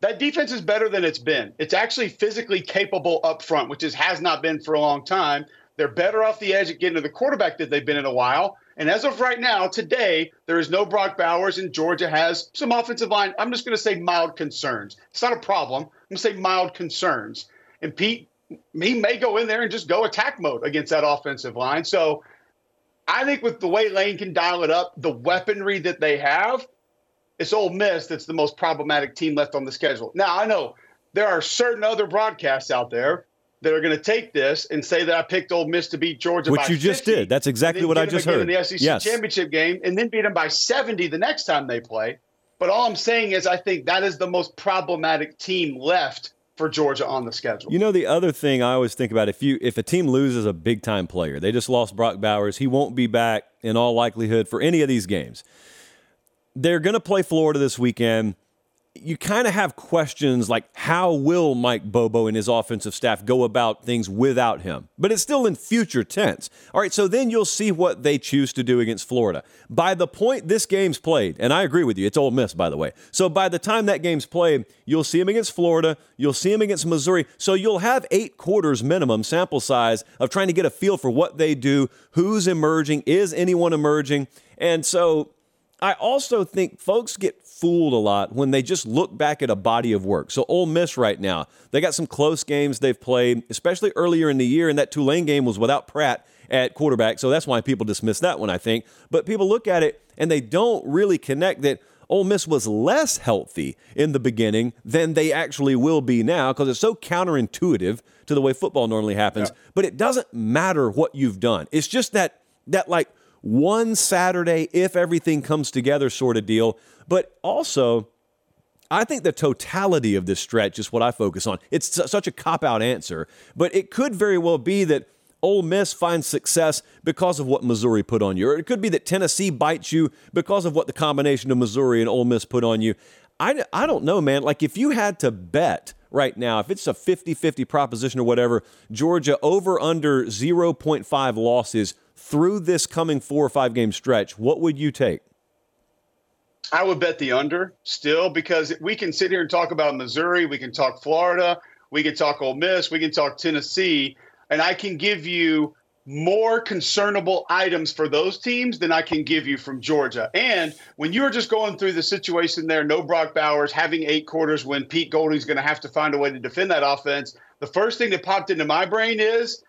that defense is better than it's been. It's actually physically capable up front, which has not been for a long time. They're better off the edge at getting to the quarterback than they've been in a while. And as of right now, today, there is no Brock Bowers, and Georgia has some offensive line. I'm just going to say mild concerns. It's not a problem. I'm going to say mild concerns. And Pete, he may go in there and just go attack mode against that offensive line. So I think with the way Lane can dial it up, the weaponry that they have, it's Ole Miss that's the most problematic team left on the schedule. Now, I know there are certain other broadcasts out there that are going to take this and say that I picked Ole Miss to beat Georgia, which you just did. That's exactly what I just heard in the SEC yes. championship game, and then beat them by seventy the next time they play. But all I'm saying is, I think that is the most problematic team left for Georgia on the schedule. You know, the other thing I always think about if you if a team loses a big time player, they just lost Brock Bowers, he won't be back in all likelihood for any of these games they're going to play Florida this weekend. You kind of have questions like how will Mike Bobo and his offensive staff go about things without him? But it's still in future tense. All right, so then you'll see what they choose to do against Florida. By the point this game's played, and I agree with you, it's Ole Miss, by the way. So by the time that game's played, you'll see him against Florida, you'll see him against Missouri. So you'll have eight quarters minimum sample size of trying to get a feel for what they do, who's emerging, is anyone emerging. And so I also think folks get fooled a lot when they just look back at a body of work. So Ole Miss right now, they got some close games they've played, especially earlier in the year, and that Tulane game was without Pratt at quarterback. So that's why people dismiss that one, I think. But people look at it and they don't really connect that Ole Miss was less healthy in the beginning than they actually will be now because it's so counterintuitive to the way football normally happens. Yeah. But it doesn't matter what you've done. It's just that that like one Saturday if everything comes together sort of deal. But also I think the totality of this stretch is what I focus on. It's such a cop out answer, but it could very well be that Ole Miss finds success because of what Missouri put on you, or it could be that Tennessee bites you because of what the combination of Missouri and Ole Miss put on you. I, I don't know, man. Like, if you had to bet right now, if it's a 50 50 proposition or whatever, Georgia over under 0.5 losses through this coming four or five game stretch, what would you take? I would bet the under still because we can sit here and talk about Missouri, we can talk Florida, we can talk Ole Miss, we can talk Tennessee, and I can give you more concernable items for those teams than I can give you from Georgia. And when you're just going through the situation there, no Brock Bowers, having eight quarters when Pete Golding's going to have to find a way to defend that offense, the first thing that popped into my brain is,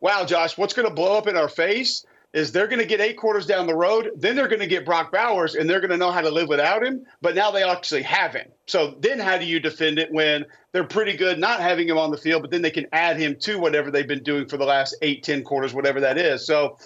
wow, Josh, what's going to blow up in our face is they're going to get eight quarters down the road. Then they're going to get Brock Bowers, and they're going to know how to live without him. But now they actually have him. So then, how do you defend it when they're pretty good not having him on the field, but then they can add him to whatever they've been doing for the last eight, ten quarters, whatever that is. So.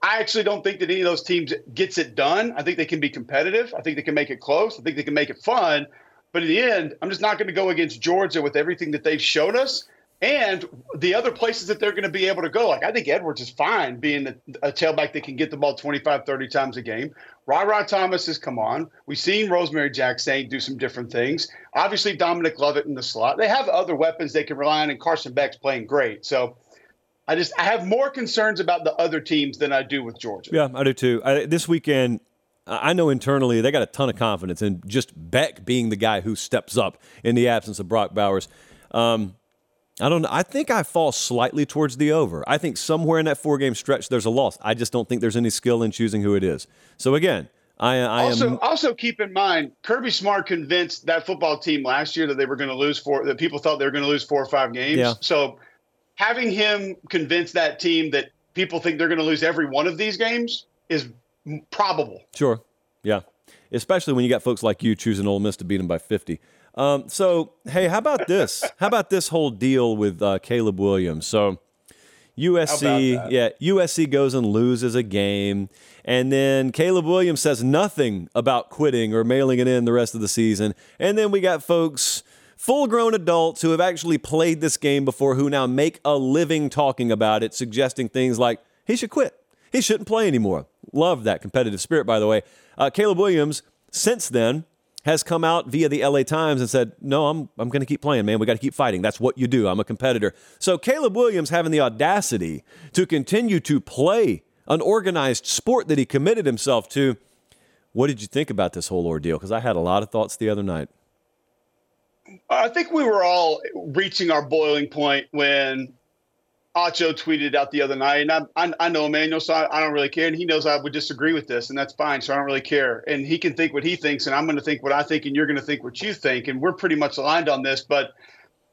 I actually don't think that any of those teams gets it done. I think they can be competitive. I think they can make it close. I think they can make it fun. But in the end, I'm just not going to go against Georgia with everything that they've shown us and the other places that they're going to be able to go. Like, I think Edwards is fine being a, tailback that can get the ball 25, 30 times a game. Ra Thomas has come on. We've seen Rosemy-Jacksaint do some different things. Obviously, Dominic Lovett in the slot. They have other weapons they can rely on, and Carson Beck's playing great. So, I just I have more concerns about the other teams than I do with Georgia. Yeah, I do too. I, this weekend, I know internally they got a ton of confidence in just Beck being the guy who steps up in the absence of Brock Bowers. Um, I don't. I think I fall slightly towards the over. I think somewhere in that four game stretch there's a loss. I just don't think there's any skill in choosing who it is. So again, I, uh, I also am... also keep in mind Kirby Smart convinced that football team last year that they were going to lose four that people thought they were going to lose four or five games. Yeah. So having him convince that team that people think they're going to lose every one of these games is probable. Sure. Yeah. Especially when you got folks like you choosing Ole Miss to beat them by 50. Um, so, hey, how about this? how about this whole deal with uh, Caleb Williams? So, USC, yeah, USC goes and loses a game, and then Caleb Williams says nothing about quitting or mailing it in the rest of the season, and then we got folks. Full grown adults who have actually played this game before who now make a living talking about it, suggesting things like he should quit. He shouldn't play anymore. Love that competitive spirit, by the way. Uh, Caleb Williams, since then, has come out via the LA Times and said, No, I'm, I'm going to keep playing, man. We got to keep fighting. That's what you do. I'm a competitor. So Caleb Williams having the audacity to continue to play an organized sport that he committed himself to. What did you think about this whole ordeal? Because I had a lot of thoughts the other night. I think we were all reaching our boiling point when Acho tweeted out the other night, and I, I, I know Emmanuel, so I, I, don't really care, and he knows I would disagree with this, and that's fine. So I don't really care, and he can think what he thinks, and I'm going to think what I think, and you're going to think what you think, and we're pretty much aligned on this. But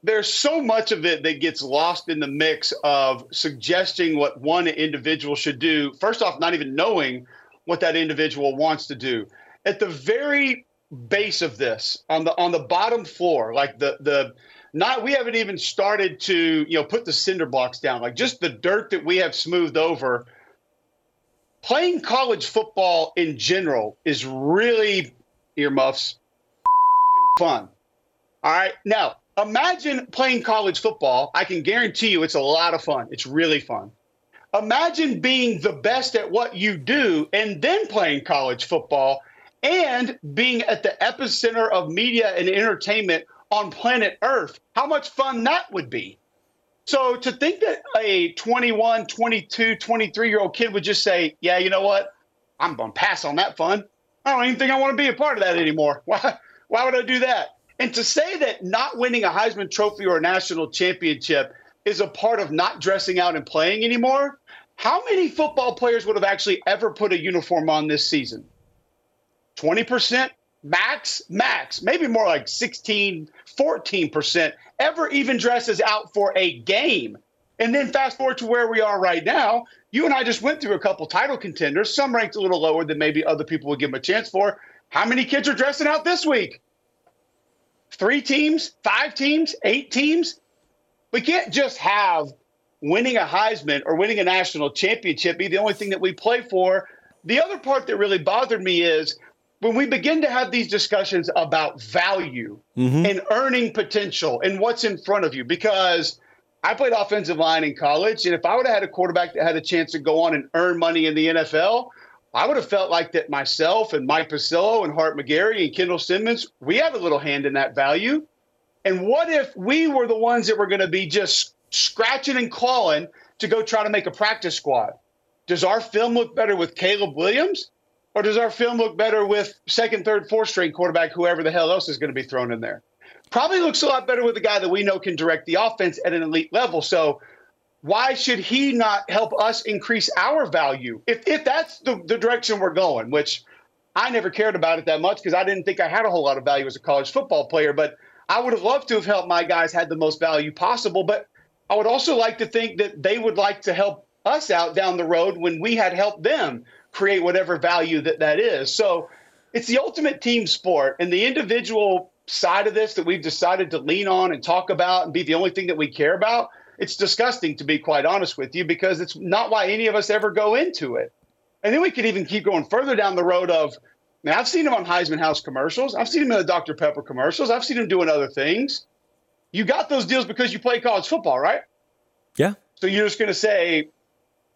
there's so much of it that gets lost in the mix of suggesting what one individual should do. First off, not even knowing what that individual wants to do. At the very base of this, on the on the bottom floor, like the the not we haven't even started to you know put the cinder blocks down. Like just the dirt that we have smoothed over. Playing college football in general is really earmuffs. Fun. All right? Now imagine playing college football. I can guarantee you it's a lot of fun. It's really fun. Imagine being the best at what you do and then playing college football and being at the epicenter of media and entertainment on planet Earth, how much fun that would be. So to think that a 21, 22, 23 year old kid would just say, yeah, you know what? I'm going to pass on that fun. I don't even think I want to be a part of that anymore. Why, why would I do that? And to say that not winning a Heisman Trophy or a national championship is a part of not dressing out and playing anymore, how many football players would have actually ever put a uniform on this season? 20%? Max, max, maybe more like 16, 14% ever even dresses out for a game. And then fast forward to where we are right now. You and I just went through a couple title contenders, some ranked a little lower than maybe other people would give them a chance for. How many kids are dressing out this week? Three teams, five teams, eight teams? We can't just have winning a Heisman or winning a national championship be the only thing that we play for. The other part that really bothered me is when we begin to have these discussions about value mm-hmm. and earning potential and what's in front of you, because I played offensive line in college, and if I would have had a quarterback that had a chance to go on and earn money in the NFL, I would have felt like that myself and Mike Pucillo and Hart McGarry and Kendall Simmons, we had a little hand in that value. And what if we were the ones that were going to be just scratching and clawing to go try to make a practice squad? Does our film look better with Caleb Williams? Or does our film look better with second, third, fourth string quarterback, whoever the hell else is going to be thrown in there? Probably looks a lot better with a guy that we know can direct the offense at an elite level. So why should he not help us increase our value? If if that's the, the direction we're going, which I never cared about it that much because I didn't think I had a whole lot of value as a college football player, but I would have loved to have helped my guys had the most value possible. But I would also like to think that they would like to help us out down the road when we had helped them create whatever value that that is. So it's the ultimate team sport, and the individual side of this that we've decided to lean on and talk about and be the only thing that we care about. It's disgusting to be quite honest with you because it's not why any of us ever go into it. And then we could even keep going further down the road of, man, I've seen him on Heisman House commercials. I've seen him in the Dr. Pepper commercials. I've seen him doing other things. You got those deals because you play college football, right? Yeah. So you're just going to say,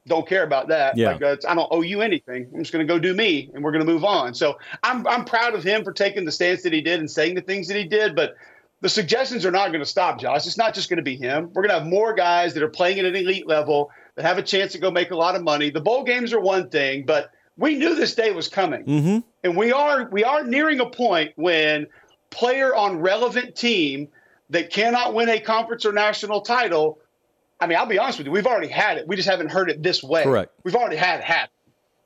don't care about that. Yeah. Like, I don't owe you anything. I'm just going to go do me, and we're going to move on. So I'm I'm proud of him for taking the stance that he did and saying the things that he did. But the suggestions are not going to stop, Josh. It's not just going to be him. We're going to have more guys that are playing at an elite level that have a chance to go make a lot of money. The bowl games are one thing, but we knew this day was coming, mm-hmm. and we are we are nearing a point when player on relevant team that cannot win a conference or national title I mean, I'll be honest with you, we've already had it. We just haven't heard it this way. Correct. We've already had it happen.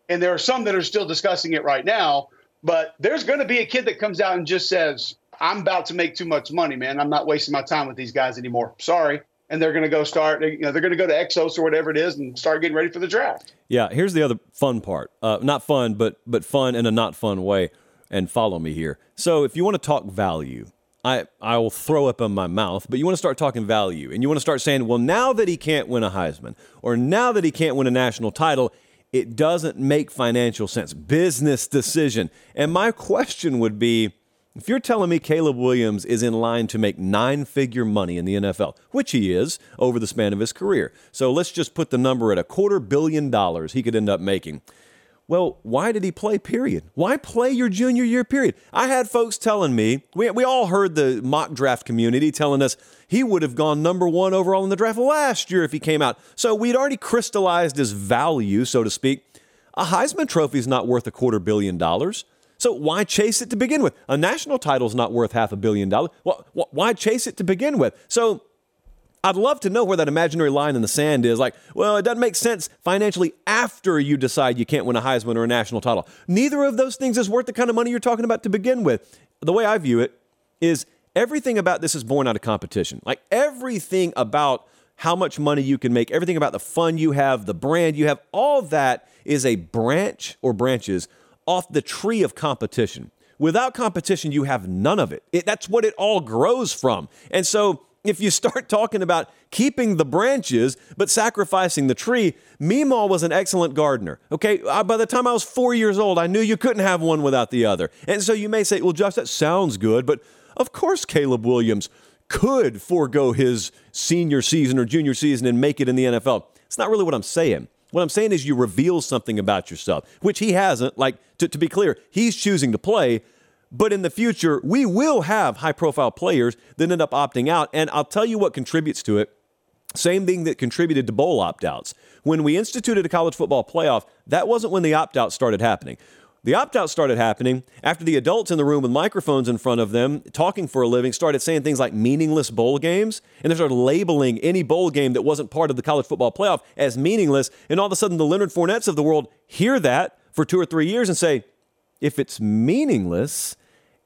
And there are some that are still discussing it right now. But there's going to be a kid that comes out and just says, I'm about to make too much money, man. I'm not wasting my time with these guys anymore. Sorry. And they're going to go start, you know, they're going to go to Exos or whatever it is and start getting ready for the draft. Yeah. Here's the other fun part. Uh, not fun, but but fun in a not fun way. And follow me here. So if you want to talk value, I, I will throw up in my mouth, but you want to start talking value and you want to start saying, well, now that he can't win a Heisman or now that he can't win a national title, it doesn't make financial sense. Business decision. And my question would be if you're telling me Caleb Williams is in line to make nine figure money in the NFL, which he is over the span of his career, so let's just put the number at a quarter billion dollars he could end up making. Well, why did he play, period? Why play your junior year, period? I had folks telling me, we, we all heard the mock draft community telling us he would have gone number one overall in the draft last year if he came out. So we'd already crystallized his value, so to speak. A Heisman Trophy is not worth a quarter billion dollars. So why chase it to begin with? A national title is not worth half a billion dollars. Why chase it to begin with? So I'd love to know where that imaginary line in the sand is. Like, well, it doesn't make sense financially after you decide you can't win a Heisman or a national title. Neither of those things is worth the kind of money you're talking about to begin with. The way I view it is everything about this is born out of competition. Like everything about how much money you can make, everything about the fun you have, the brand you have, all that is a branch or branches off the tree of competition. Without competition, you have none of it. it that's what it all grows from. And so if you start talking about keeping the branches but sacrificing the tree, Meemaw was an excellent gardener. Okay, by the time I was four years old, I knew you couldn't have one without the other. And so you may say, well, Josh, that sounds good, but of course Caleb Williams could forego his senior season or junior season and make it in the NFL. It's not really what I'm saying. What I'm saying is you reveal something about yourself, which he hasn't. Like, to, to be clear, he's choosing to play, but in the future, we will have high profile players that end up opting out. And I'll tell you what contributes to it. Same thing that contributed to bowl opt outs. When we instituted a college football playoff, that wasn't when the opt out started happening. The opt out started happening after the adults in the room with microphones in front of them, talking for a living, started saying things like meaningless bowl games. And they started labeling any bowl game that wasn't part of the college football playoff as meaningless. And all of a sudden, the Leonard Fournettes of the world hear that for two or three years and say, if it's meaningless,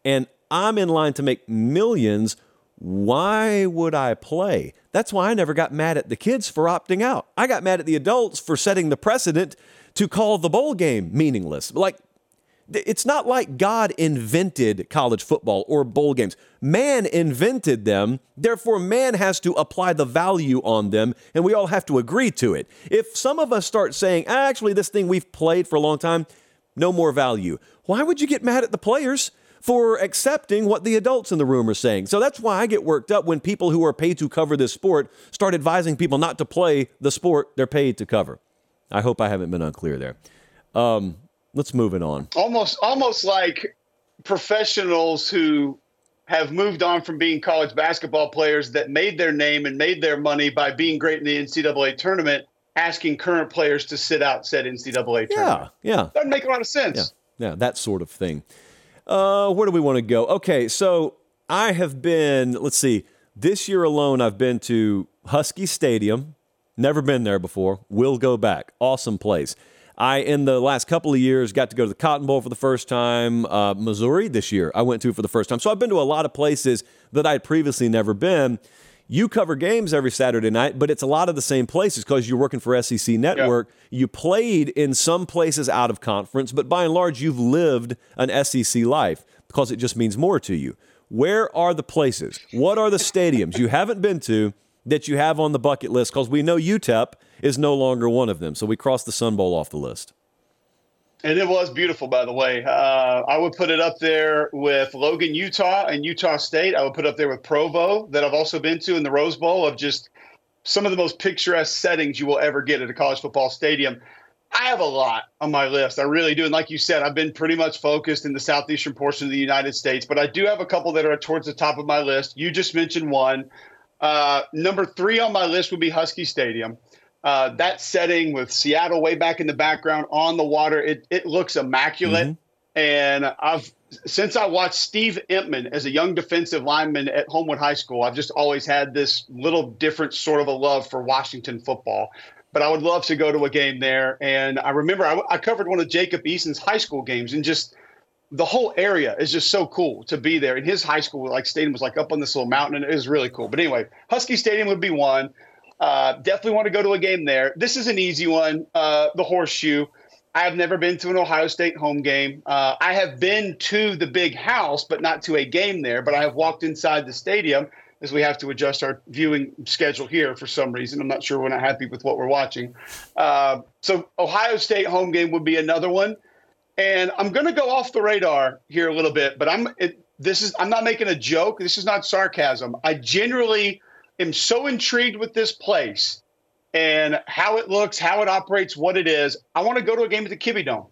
and I'm in line to make millions. Why would I play? That's why I never got mad at the kids for opting out. I got mad at the adults for setting the precedent to call the bowl game meaningless. Like, It's not like God invented college football or bowl games. Man invented them. Therefore, man has to apply the value on them, and we all have to agree to it. If some of us start saying, actually, this thing we've played for a long time, no more value, why would you get mad at the players? For accepting what the adults in the room are saying. So that's why I get worked up when people who are paid to cover this sport start advising people not to play the sport they're paid to cover. I hope I haven't been unclear there. Um, let's move it on. Almost, almost like professionals who have moved on from being college basketball players that made their name and made their money by being great in the NCAA tournament, asking current players to sit out said NCAA tournament. Yeah, yeah. Doesn't make a lot of sense. Yeah, yeah that sort of thing. Uh, where do we want to go? Okay, so I have been, let's see, this year alone, I've been to Husky Stadium. Never been there before. Will go back. Awesome place. I, in the last couple of years, got to go to the Cotton Bowl for the first time. Uh, Missouri this year, I went to for the first time. So I've been to a lot of places that I'd previously never been. You cover games every Saturday night, but it's a lot of the same places because you're working for SEC Network. Yeah. You played in some places out of conference, but by and large, you've lived an SEC life because it just means more to you. Where are the places? What are the stadiums you haven't been to that you have on the bucket list? Because we know UTEP is no longer one of them. So we crossed the Sun Bowl off the list. And it was beautiful, by the way. Uh, I would put it up there with Logan, Utah, and Utah State. I would put up there with Provo, that I've also been to in the Rose Bowl, of just some of the most picturesque settings you will ever get at a college football stadium. I have a lot on my list. I really do. And like you said, I've been pretty much focused in the southeastern portion of the United States, but I do have a couple that are towards the top of my list. You just mentioned one. Uh, number three on my list would be Husky Stadium. Uh, that setting with Seattle way back in the background on the water, it, it looks immaculate. Mm-hmm. And I've since I watched Steve Emtman as a young defensive lineman at Homewood High School, I've just always had this little different sort of a love for Washington football. But I would love to go to a game there. And I remember I, I covered one of Jacob Eason's high school games, and just the whole area is just so cool to be there. And his high school like stadium was like up on this little mountain, and it was really cool. But anyway, Husky Stadium would be one. Uh, definitely want to go to a game there. This is an easy one. Uh, the Horseshoe. I have never been to an Ohio State home game. Uh, I have been to the big house, but not to a game there. But I have walked inside the stadium as we have to adjust our viewing schedule here for some reason. I'm not sure we're not happy with what we're watching. Uh, so Ohio State home game would be another one. And I'm going to go off the radar here a little bit, but I'm it, this is I'm not making a joke. This is not sarcasm. I generally am so intrigued with this place and how it looks, how it operates, what it is. I want to go to a game at the Kibbie Dome.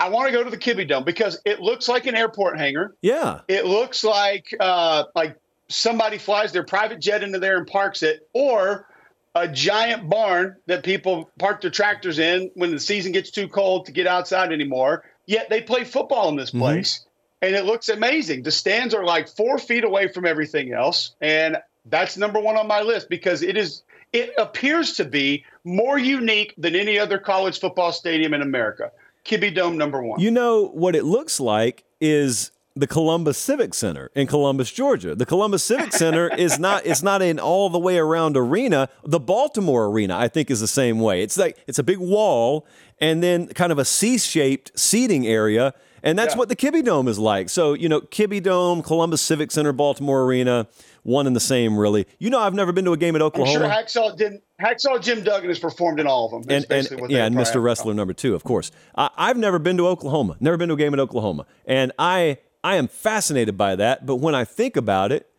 I want to go to the Kibbie Dome because it looks like an airport hangar. Yeah. It looks like uh, like somebody flies their private jet into there and parks it, or a giant barn that people park their tractors in when the season gets too cold to get outside anymore. Yet they play football in this mm-hmm. place. Mm-hmm. And it looks amazing. The stands are like four feet away from everything else. And that's number one on my list because it is it appears to be more unique than any other college football stadium in America. Kibbie Dome number one. You know what it looks like is the Columbus Civic Center in Columbus, Georgia. The Columbus Civic Center is not it's not an all the way around arena. The Baltimore arena, I think, is the same way. It's like it's a big wall and then kind of a C-shaped seating area. And that's yeah. what the Kibbie Dome is like. So, you know, Kibbie Dome, Columbus Civic Center, Baltimore Arena, one and the same, really. You know, I've never been to a game at Oklahoma. I'm sure Hacksaw didn't. Hacksaw Jim Duggan has performed in all of them. and, and yeah, and Mr. Wrestler number two, of course. I, I've never been to Oklahoma. Never been to a game at Oklahoma, and I I am fascinated by that. But when I think about it,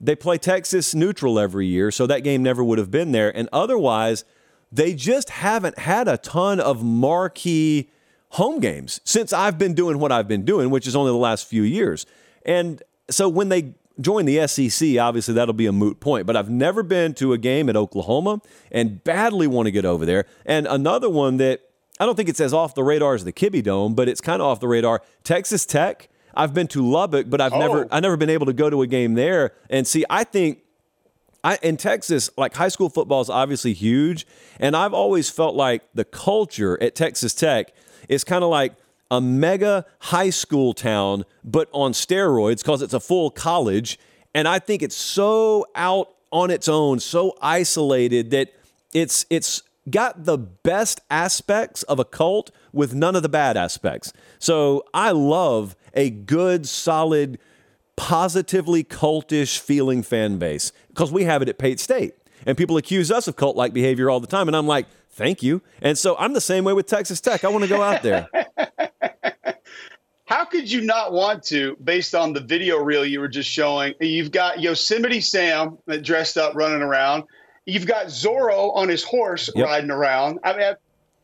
they play Texas neutral every year, so that game never would have been there. And otherwise, they just haven't had a ton of marquee home games since I've been doing what I've been doing, which is only the last few years. And so when they join the SEC, obviously that'll be a moot point. But I've never been to a game at Oklahoma and badly want to get over there. And another one that I don't think it's as off the radar as the Kibbie Dome, but it's kind of off the radar. Texas Tech. I've been to Lubbock, but I've oh. never I've never been able to go to a game there. And see, I think I, in Texas, like high school football is obviously huge, and I've always felt like the culture at Texas Tech is kind of like a mega high school town, but on steroids because it's a full college. And I think it's so out on its own, so isolated that it's it's got the best aspects of a cult with none of the bad aspects. So I love a good, solid, positively cultish feeling fan base because we have it at Pate State. And people accuse us of cult like behavior all the time. And I'm like, thank you. And so I'm the same way with Texas Tech. I want to go out there. How could you not want to, based on the video reel you were just showing? You've got Yosemite Sam uh, dressed up running around. You've got Zorro on his horse yep. riding around. I mean,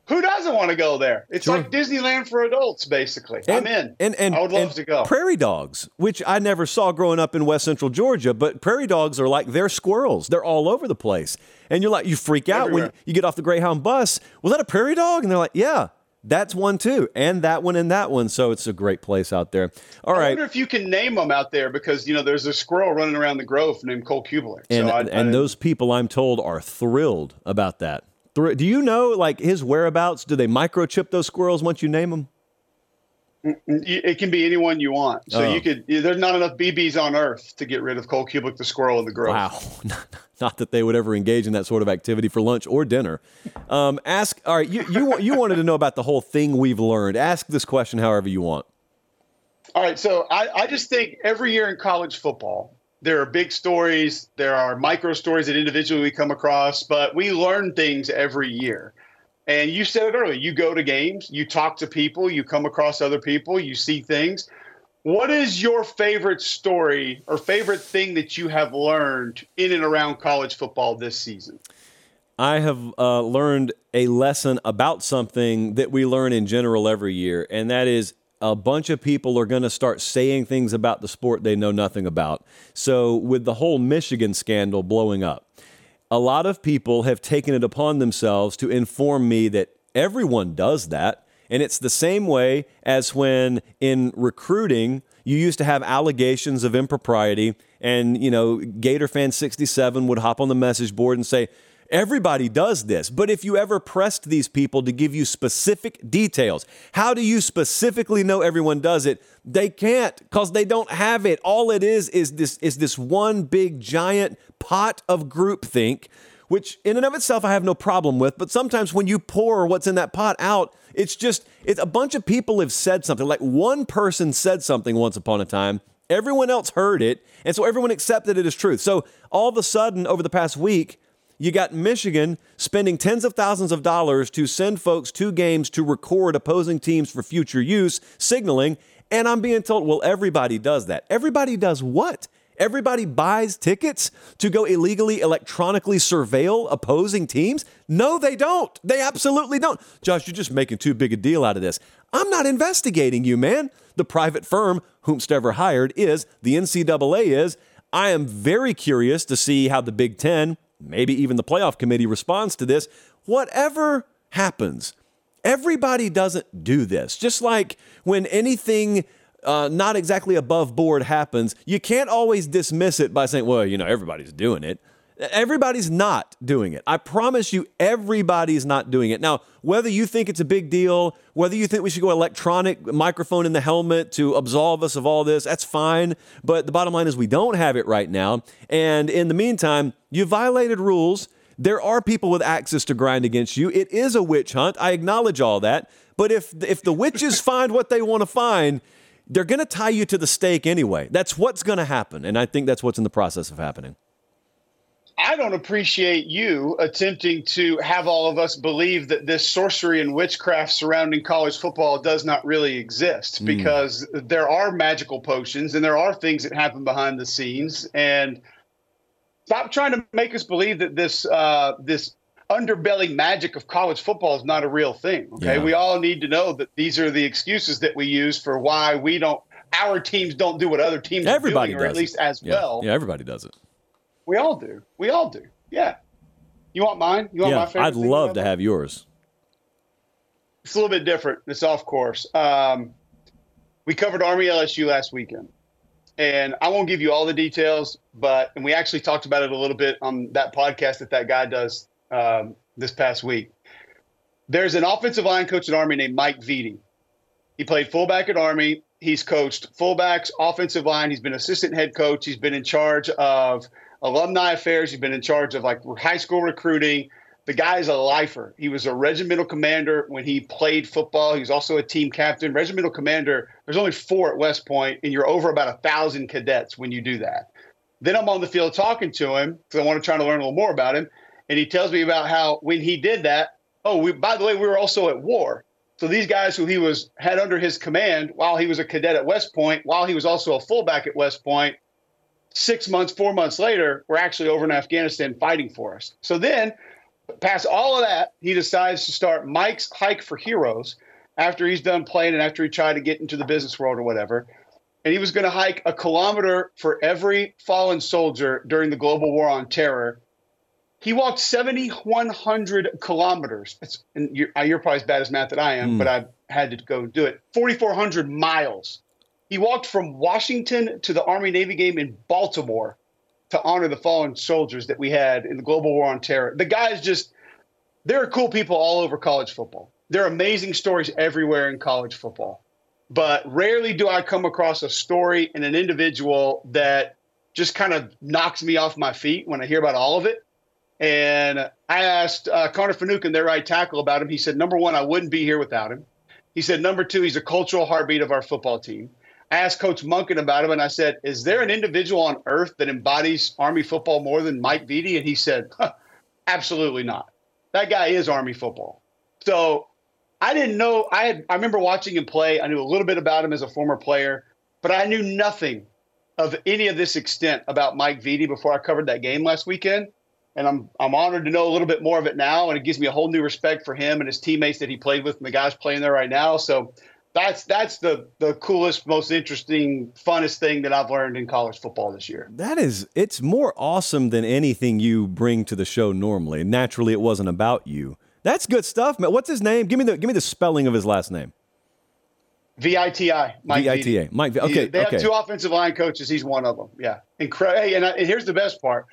who doesn't want to go there? It's sure. like Disneyland for adults, basically. And, I'm in. And, and I would love to go. Prairie dogs, which I never saw growing up in West Central Georgia, but prairie dogs are like they're squirrels. They're all over the place. And you're like, you freak out Everywhere. when you get off the Greyhound bus. Was that a prairie dog? And they're like, yeah. That's one too, and that one and that one. So it's a great place out there. All I right. I wonder if you can name them out there because you know there's a squirrel running around the grove named Cole Cubelic. And so I, and I, those people, I'm told, are thrilled about that. Do you know like his whereabouts? Do they microchip those squirrels once you name them? It can be anyone you want. So oh. you could. There's not enough BBs on Earth to get rid of Cole Cubelic, the squirrel and the grove. Wow, not that they would ever engage in that sort of activity for lunch or dinner. Um, ask. All right, you you you wanted to know about the whole thing we've learned. Ask this question however you want. All right, so I, I just think every year in college football, there are big stories, there are micro stories that individually we come across, but we learn things every year. And you said it earlier, you go to games, you talk to people, you come across other people, you see things. What is your favorite story or favorite thing that you have learned in and around college football this season? I have uh, learned a lesson about something that we learn in general every year, and that is a bunch of people are going to start saying things about the sport they know nothing about. So, with the whole Michigan scandal blowing up, a lot of people have taken it upon themselves to inform me that everyone does that. And it's the same way as when in recruiting, you used to have allegations of impropriety. And, you know, Gator fan 67 would hop on the message board and say, Everybody does this. But if you ever pressed these people to give you specific details, how do you specifically know everyone does it? They can't because they don't have it. All it is is this is this one big giant pot of groupthink, which in and of itself I have no problem with. But sometimes when you pour what's in that pot out, it's just it's a bunch of people have said something. Like one person said something once upon a time. Everyone else heard it, and so everyone accepted it as truth. So all of a sudden, over the past week, you got Michigan spending tens of thousands of dollars to send folks to games to record opposing teams for future use, signaling. And I'm being told, well, everybody does that. Everybody does what? Everybody buys tickets to go illegally electronically surveil opposing teams? No, they don't. They absolutely don't. Josh, you're just making too big a deal out of this. I'm not investigating you, man. The private firm, whomst ever hired, is, the NCAA is. I am very curious to see how the Big Ten maybe even the playoff committee responds to this. Whatever happens, everybody doesn't do this. Just like when anything uh, not exactly above board happens, you can't always dismiss it by saying, well, you know, everybody's doing it. Everybody's not doing it. I promise you, everybody's not doing it. Now, whether you think it's a big deal, whether you think we should go electronic microphone in the helmet to absolve us of all this, that's fine. But the bottom line is we don't have it right now. And in the meantime, you violated rules. There are people with axes to grind against you. It is a witch hunt. I acknowledge all that. But if if the witches find what they want to find, they're going to tie you to the stake anyway. That's what's going to happen. And I think that's what's in the process of happening. I don't appreciate you attempting to have all of us believe that this sorcery and witchcraft surrounding college football does not really exist mm. because there are magical potions and there are things that happen behind the scenes. And stop trying to make us believe that this uh, this underbelly magic of college football is not a real thing. Okay, yeah. we all need to know that these are the excuses that we use for why we don't. Our teams don't do what other teams everybody are doing, or at least as yeah. well. Yeah, everybody does it. We all do. We all do. Yeah. You want mine? You want yeah, my favorite? I'd love to have yours. It's a little bit different. It's off course. Um, we covered Army LSU last weekend, and I won't give you all the details, but and we actually talked about it a little bit on that podcast that that guy does um, this past week. There's an offensive line coach at Army named Mike Viti. He played fullback at Army. He's coached fullbacks, offensive line. He's been assistant head coach. He's been in charge of alumni affairs. He's been in charge of like high school recruiting, The guy is a lifer. He was a regimental commander when he played football. He was also a team captain. Regimental commander, there's only four at West Point, and you're over about a thousand cadets when you do that. Then I'm on the field talking to him because I want to try to learn a little more about him. And he tells me about how when he did that, oh, we, by the way, we were also at war. So these guys who he was had under his command while he was a cadet at West Point, while he was also a fullback at West Point, six months, four months later, were actually over in Afghanistan fighting for us. So then, past all of that, he decides to start Mike's Hike for Heroes after he's done playing and after he tried to get into the business world or whatever. And he was going to hike a kilometer for every fallen soldier during the global war on terror he walked 7,100 kilometers. It's, and you're, you're, probably as bad as math that I am, mm. but I had to go do it. 4,400 miles. He walked from Washington to the Army Navy game in Baltimore to honor the fallen soldiers that we had in the global war on terror. The guys just, there are cool people all over college football. There are amazing stories everywhere in college football. But rarely do I come across a story and an individual that just kind of knocks me off my feet when I hear about all of it. And I asked uh, Connor Finucane, their right tackle, about him. He said, number one, I wouldn't be here without him. He said, number two, he's a cultural heartbeat of our football team. I asked Coach Monken about him, and I said, is there an individual on earth that embodies Army football more than Mike Viti? And he said, absolutely not. That guy is Army football. So I didn't know. I had. I remember watching him play. I knew a little bit about him as a former player, but I knew nothing of any of this extent about Mike Viti before I covered that game last weekend and I'm I'm honored to know a little bit more of it now, and it gives me a whole new respect for him and his teammates that he played with and the guys playing there right now. So that's that's the the coolest, most interesting, funnest thing that I've learned in college football this year. That is, it's more awesome than anything you bring to the show normally. Naturally, it wasn't about you. That's good stuff, man. What's his name? Give me the give me the spelling of his last name. V I T I. V I T A. Mike. Okay. They okay. have two offensive line coaches. He's one of them. Yeah. Incredible. Hey, and, I, and here's the best part.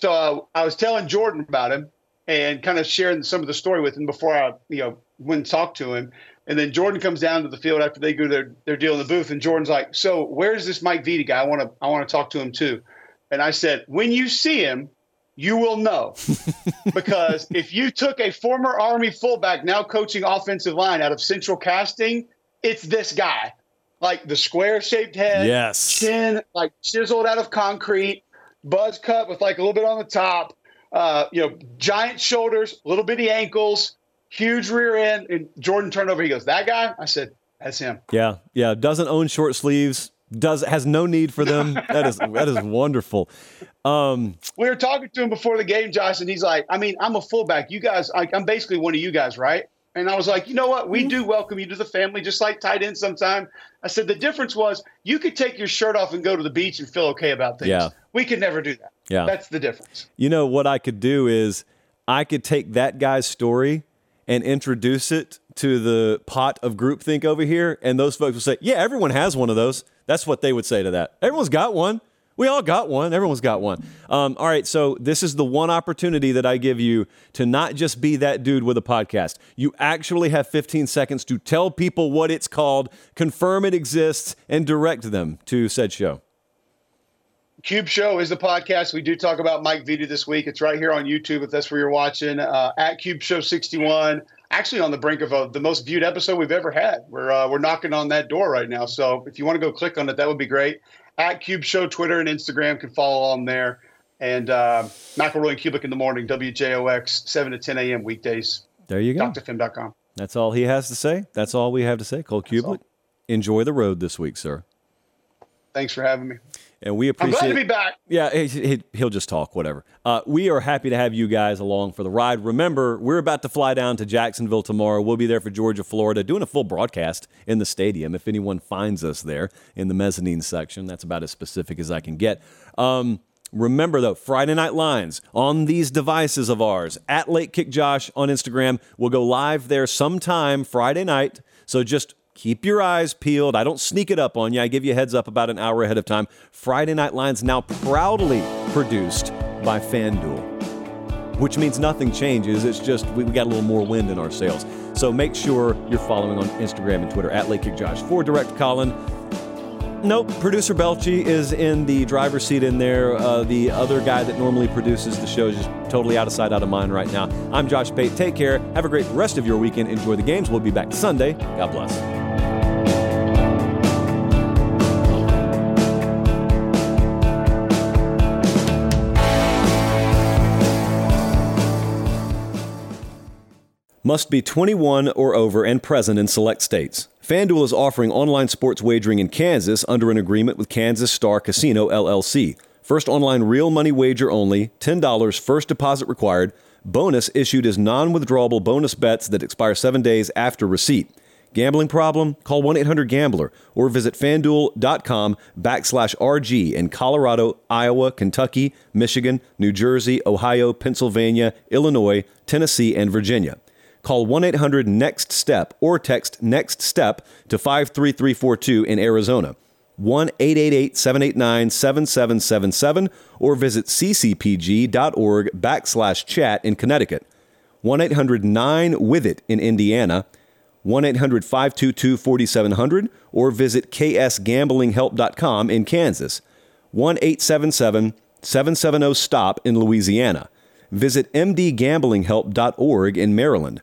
So uh, I was telling Jordan about him and kind of sharing some of the story with him before I, you know, went and talked to him. And then Jordan comes down to the field after they do their, their deal in the booth, and Jordan's like, "So where's this Mike Viti guy? I want to I want to talk to him too." And I said, "When you see him, you will know, because if you took a former Army fullback now coaching offensive line out of Central Casting, it's this guy, like the square shaped head, yes, chin like chiseled out of concrete, buzz cut with like a little bit on the top. Uh, you know, giant shoulders, little bitty ankles, huge rear end. And Jordan turned over. He goes, "That guy." I said, "That's him." Yeah, yeah. Doesn't own short sleeves. Does has no need for them. that is that is wonderful. Um, we were talking to him before the game, Josh, and he's like, "I mean, I'm a fullback. You guys, I, I'm basically one of you guys, right?" And I was like, you know what? We mm-hmm. do welcome you to the family, just like tight ends sometime. I said the difference was you could take your shirt off and go to the beach and feel okay about things. Yeah. We could never do that. Yeah. That's the difference. You know what I could do is I could take that guy's story and introduce it to the pot of groupthink over here, and those folks will say, Yeah, everyone has one of those. That's what they would say to that. Everyone's got one. We all got one. Everyone's got one. Um, all right. So, this is the one opportunity that I give you to not just be that dude with a podcast. You actually have 15 seconds to tell people what it's called, confirm it exists, and direct them to said show. Cube Show is the podcast. We do talk about Mike Viti this week. It's right here on YouTube if that's where you're watching. Uh, at Cube Show 61, actually on the brink of uh, the most viewed episode we've ever had. We're uh, we're knocking on that door right now. So if you want to go click on it, that would be great at Cube Show, Twitter and Instagram can follow on there. And uh, McElroy and Cubelic in the morning, WJOX, 7 to 10 a.m. weekdays. There you go. DrFim.com. That's all he has to say. That's all we have to say. Cole Cubelic, enjoy the road this week, sir. Thanks for having me and we appreciate. I'm glad to be back. Yeah, he, will just talk, whatever. Uh, we are happy to have you guys along for the ride. Remember, we're about to fly down to Jacksonville tomorrow. We'll be there for Georgia, Florida, doing a full broadcast in the stadium. If anyone finds us there in the mezzanine section, that's about as specific as I can get. Um, Remember though, Friday Night Lines on these devices of ours at Late Kick Josh on Instagram. We'll go live there sometime Friday night. So just Keep your eyes peeled. I don't sneak it up on you. I give you a heads up about an hour ahead of time. Friday Night Lines now proudly produced by FanDuel, which means nothing changes. It's just we, got a little more wind in our sails. So make sure you're following on Instagram and Twitter at Late Kick Josh. For Direct Colin, nope. Producer Belchi is in the driver's seat in there. Uh, the other guy that normally produces the show is just totally out of sight, out of mind right now. I'm Josh Pate. Take care. Have a great rest of your weekend. Enjoy the games. We'll be back Sunday. God bless. Must be 21 or over and present in select states. FanDuel is offering online sports wagering in Kansas under an agreement with Kansas Star Casino LLC. First online real money wager only, $10 first deposit required. Bonus issued as non withdrawable bonus bets that expire seven days after receipt. Gambling problem? Call 1 800 Gambler or visit fanduel.com backslash RG in Colorado, Iowa, Kentucky, Michigan, New Jersey, Ohio, Pennsylvania, Illinois, Tennessee, and Virginia. Call 1 800 NEXT STEP or text NEXT STEP to 53342 in Arizona. 1 888 789 7777 or visit ccpg.org backslash chat in Connecticut. 1 800 9 with it in Indiana. 1 800 522 4700 or visit ksgamblinghelp.com in Kansas. 1 877 770 STOP in Louisiana. Visit mdgamblinghelp.org in Maryland.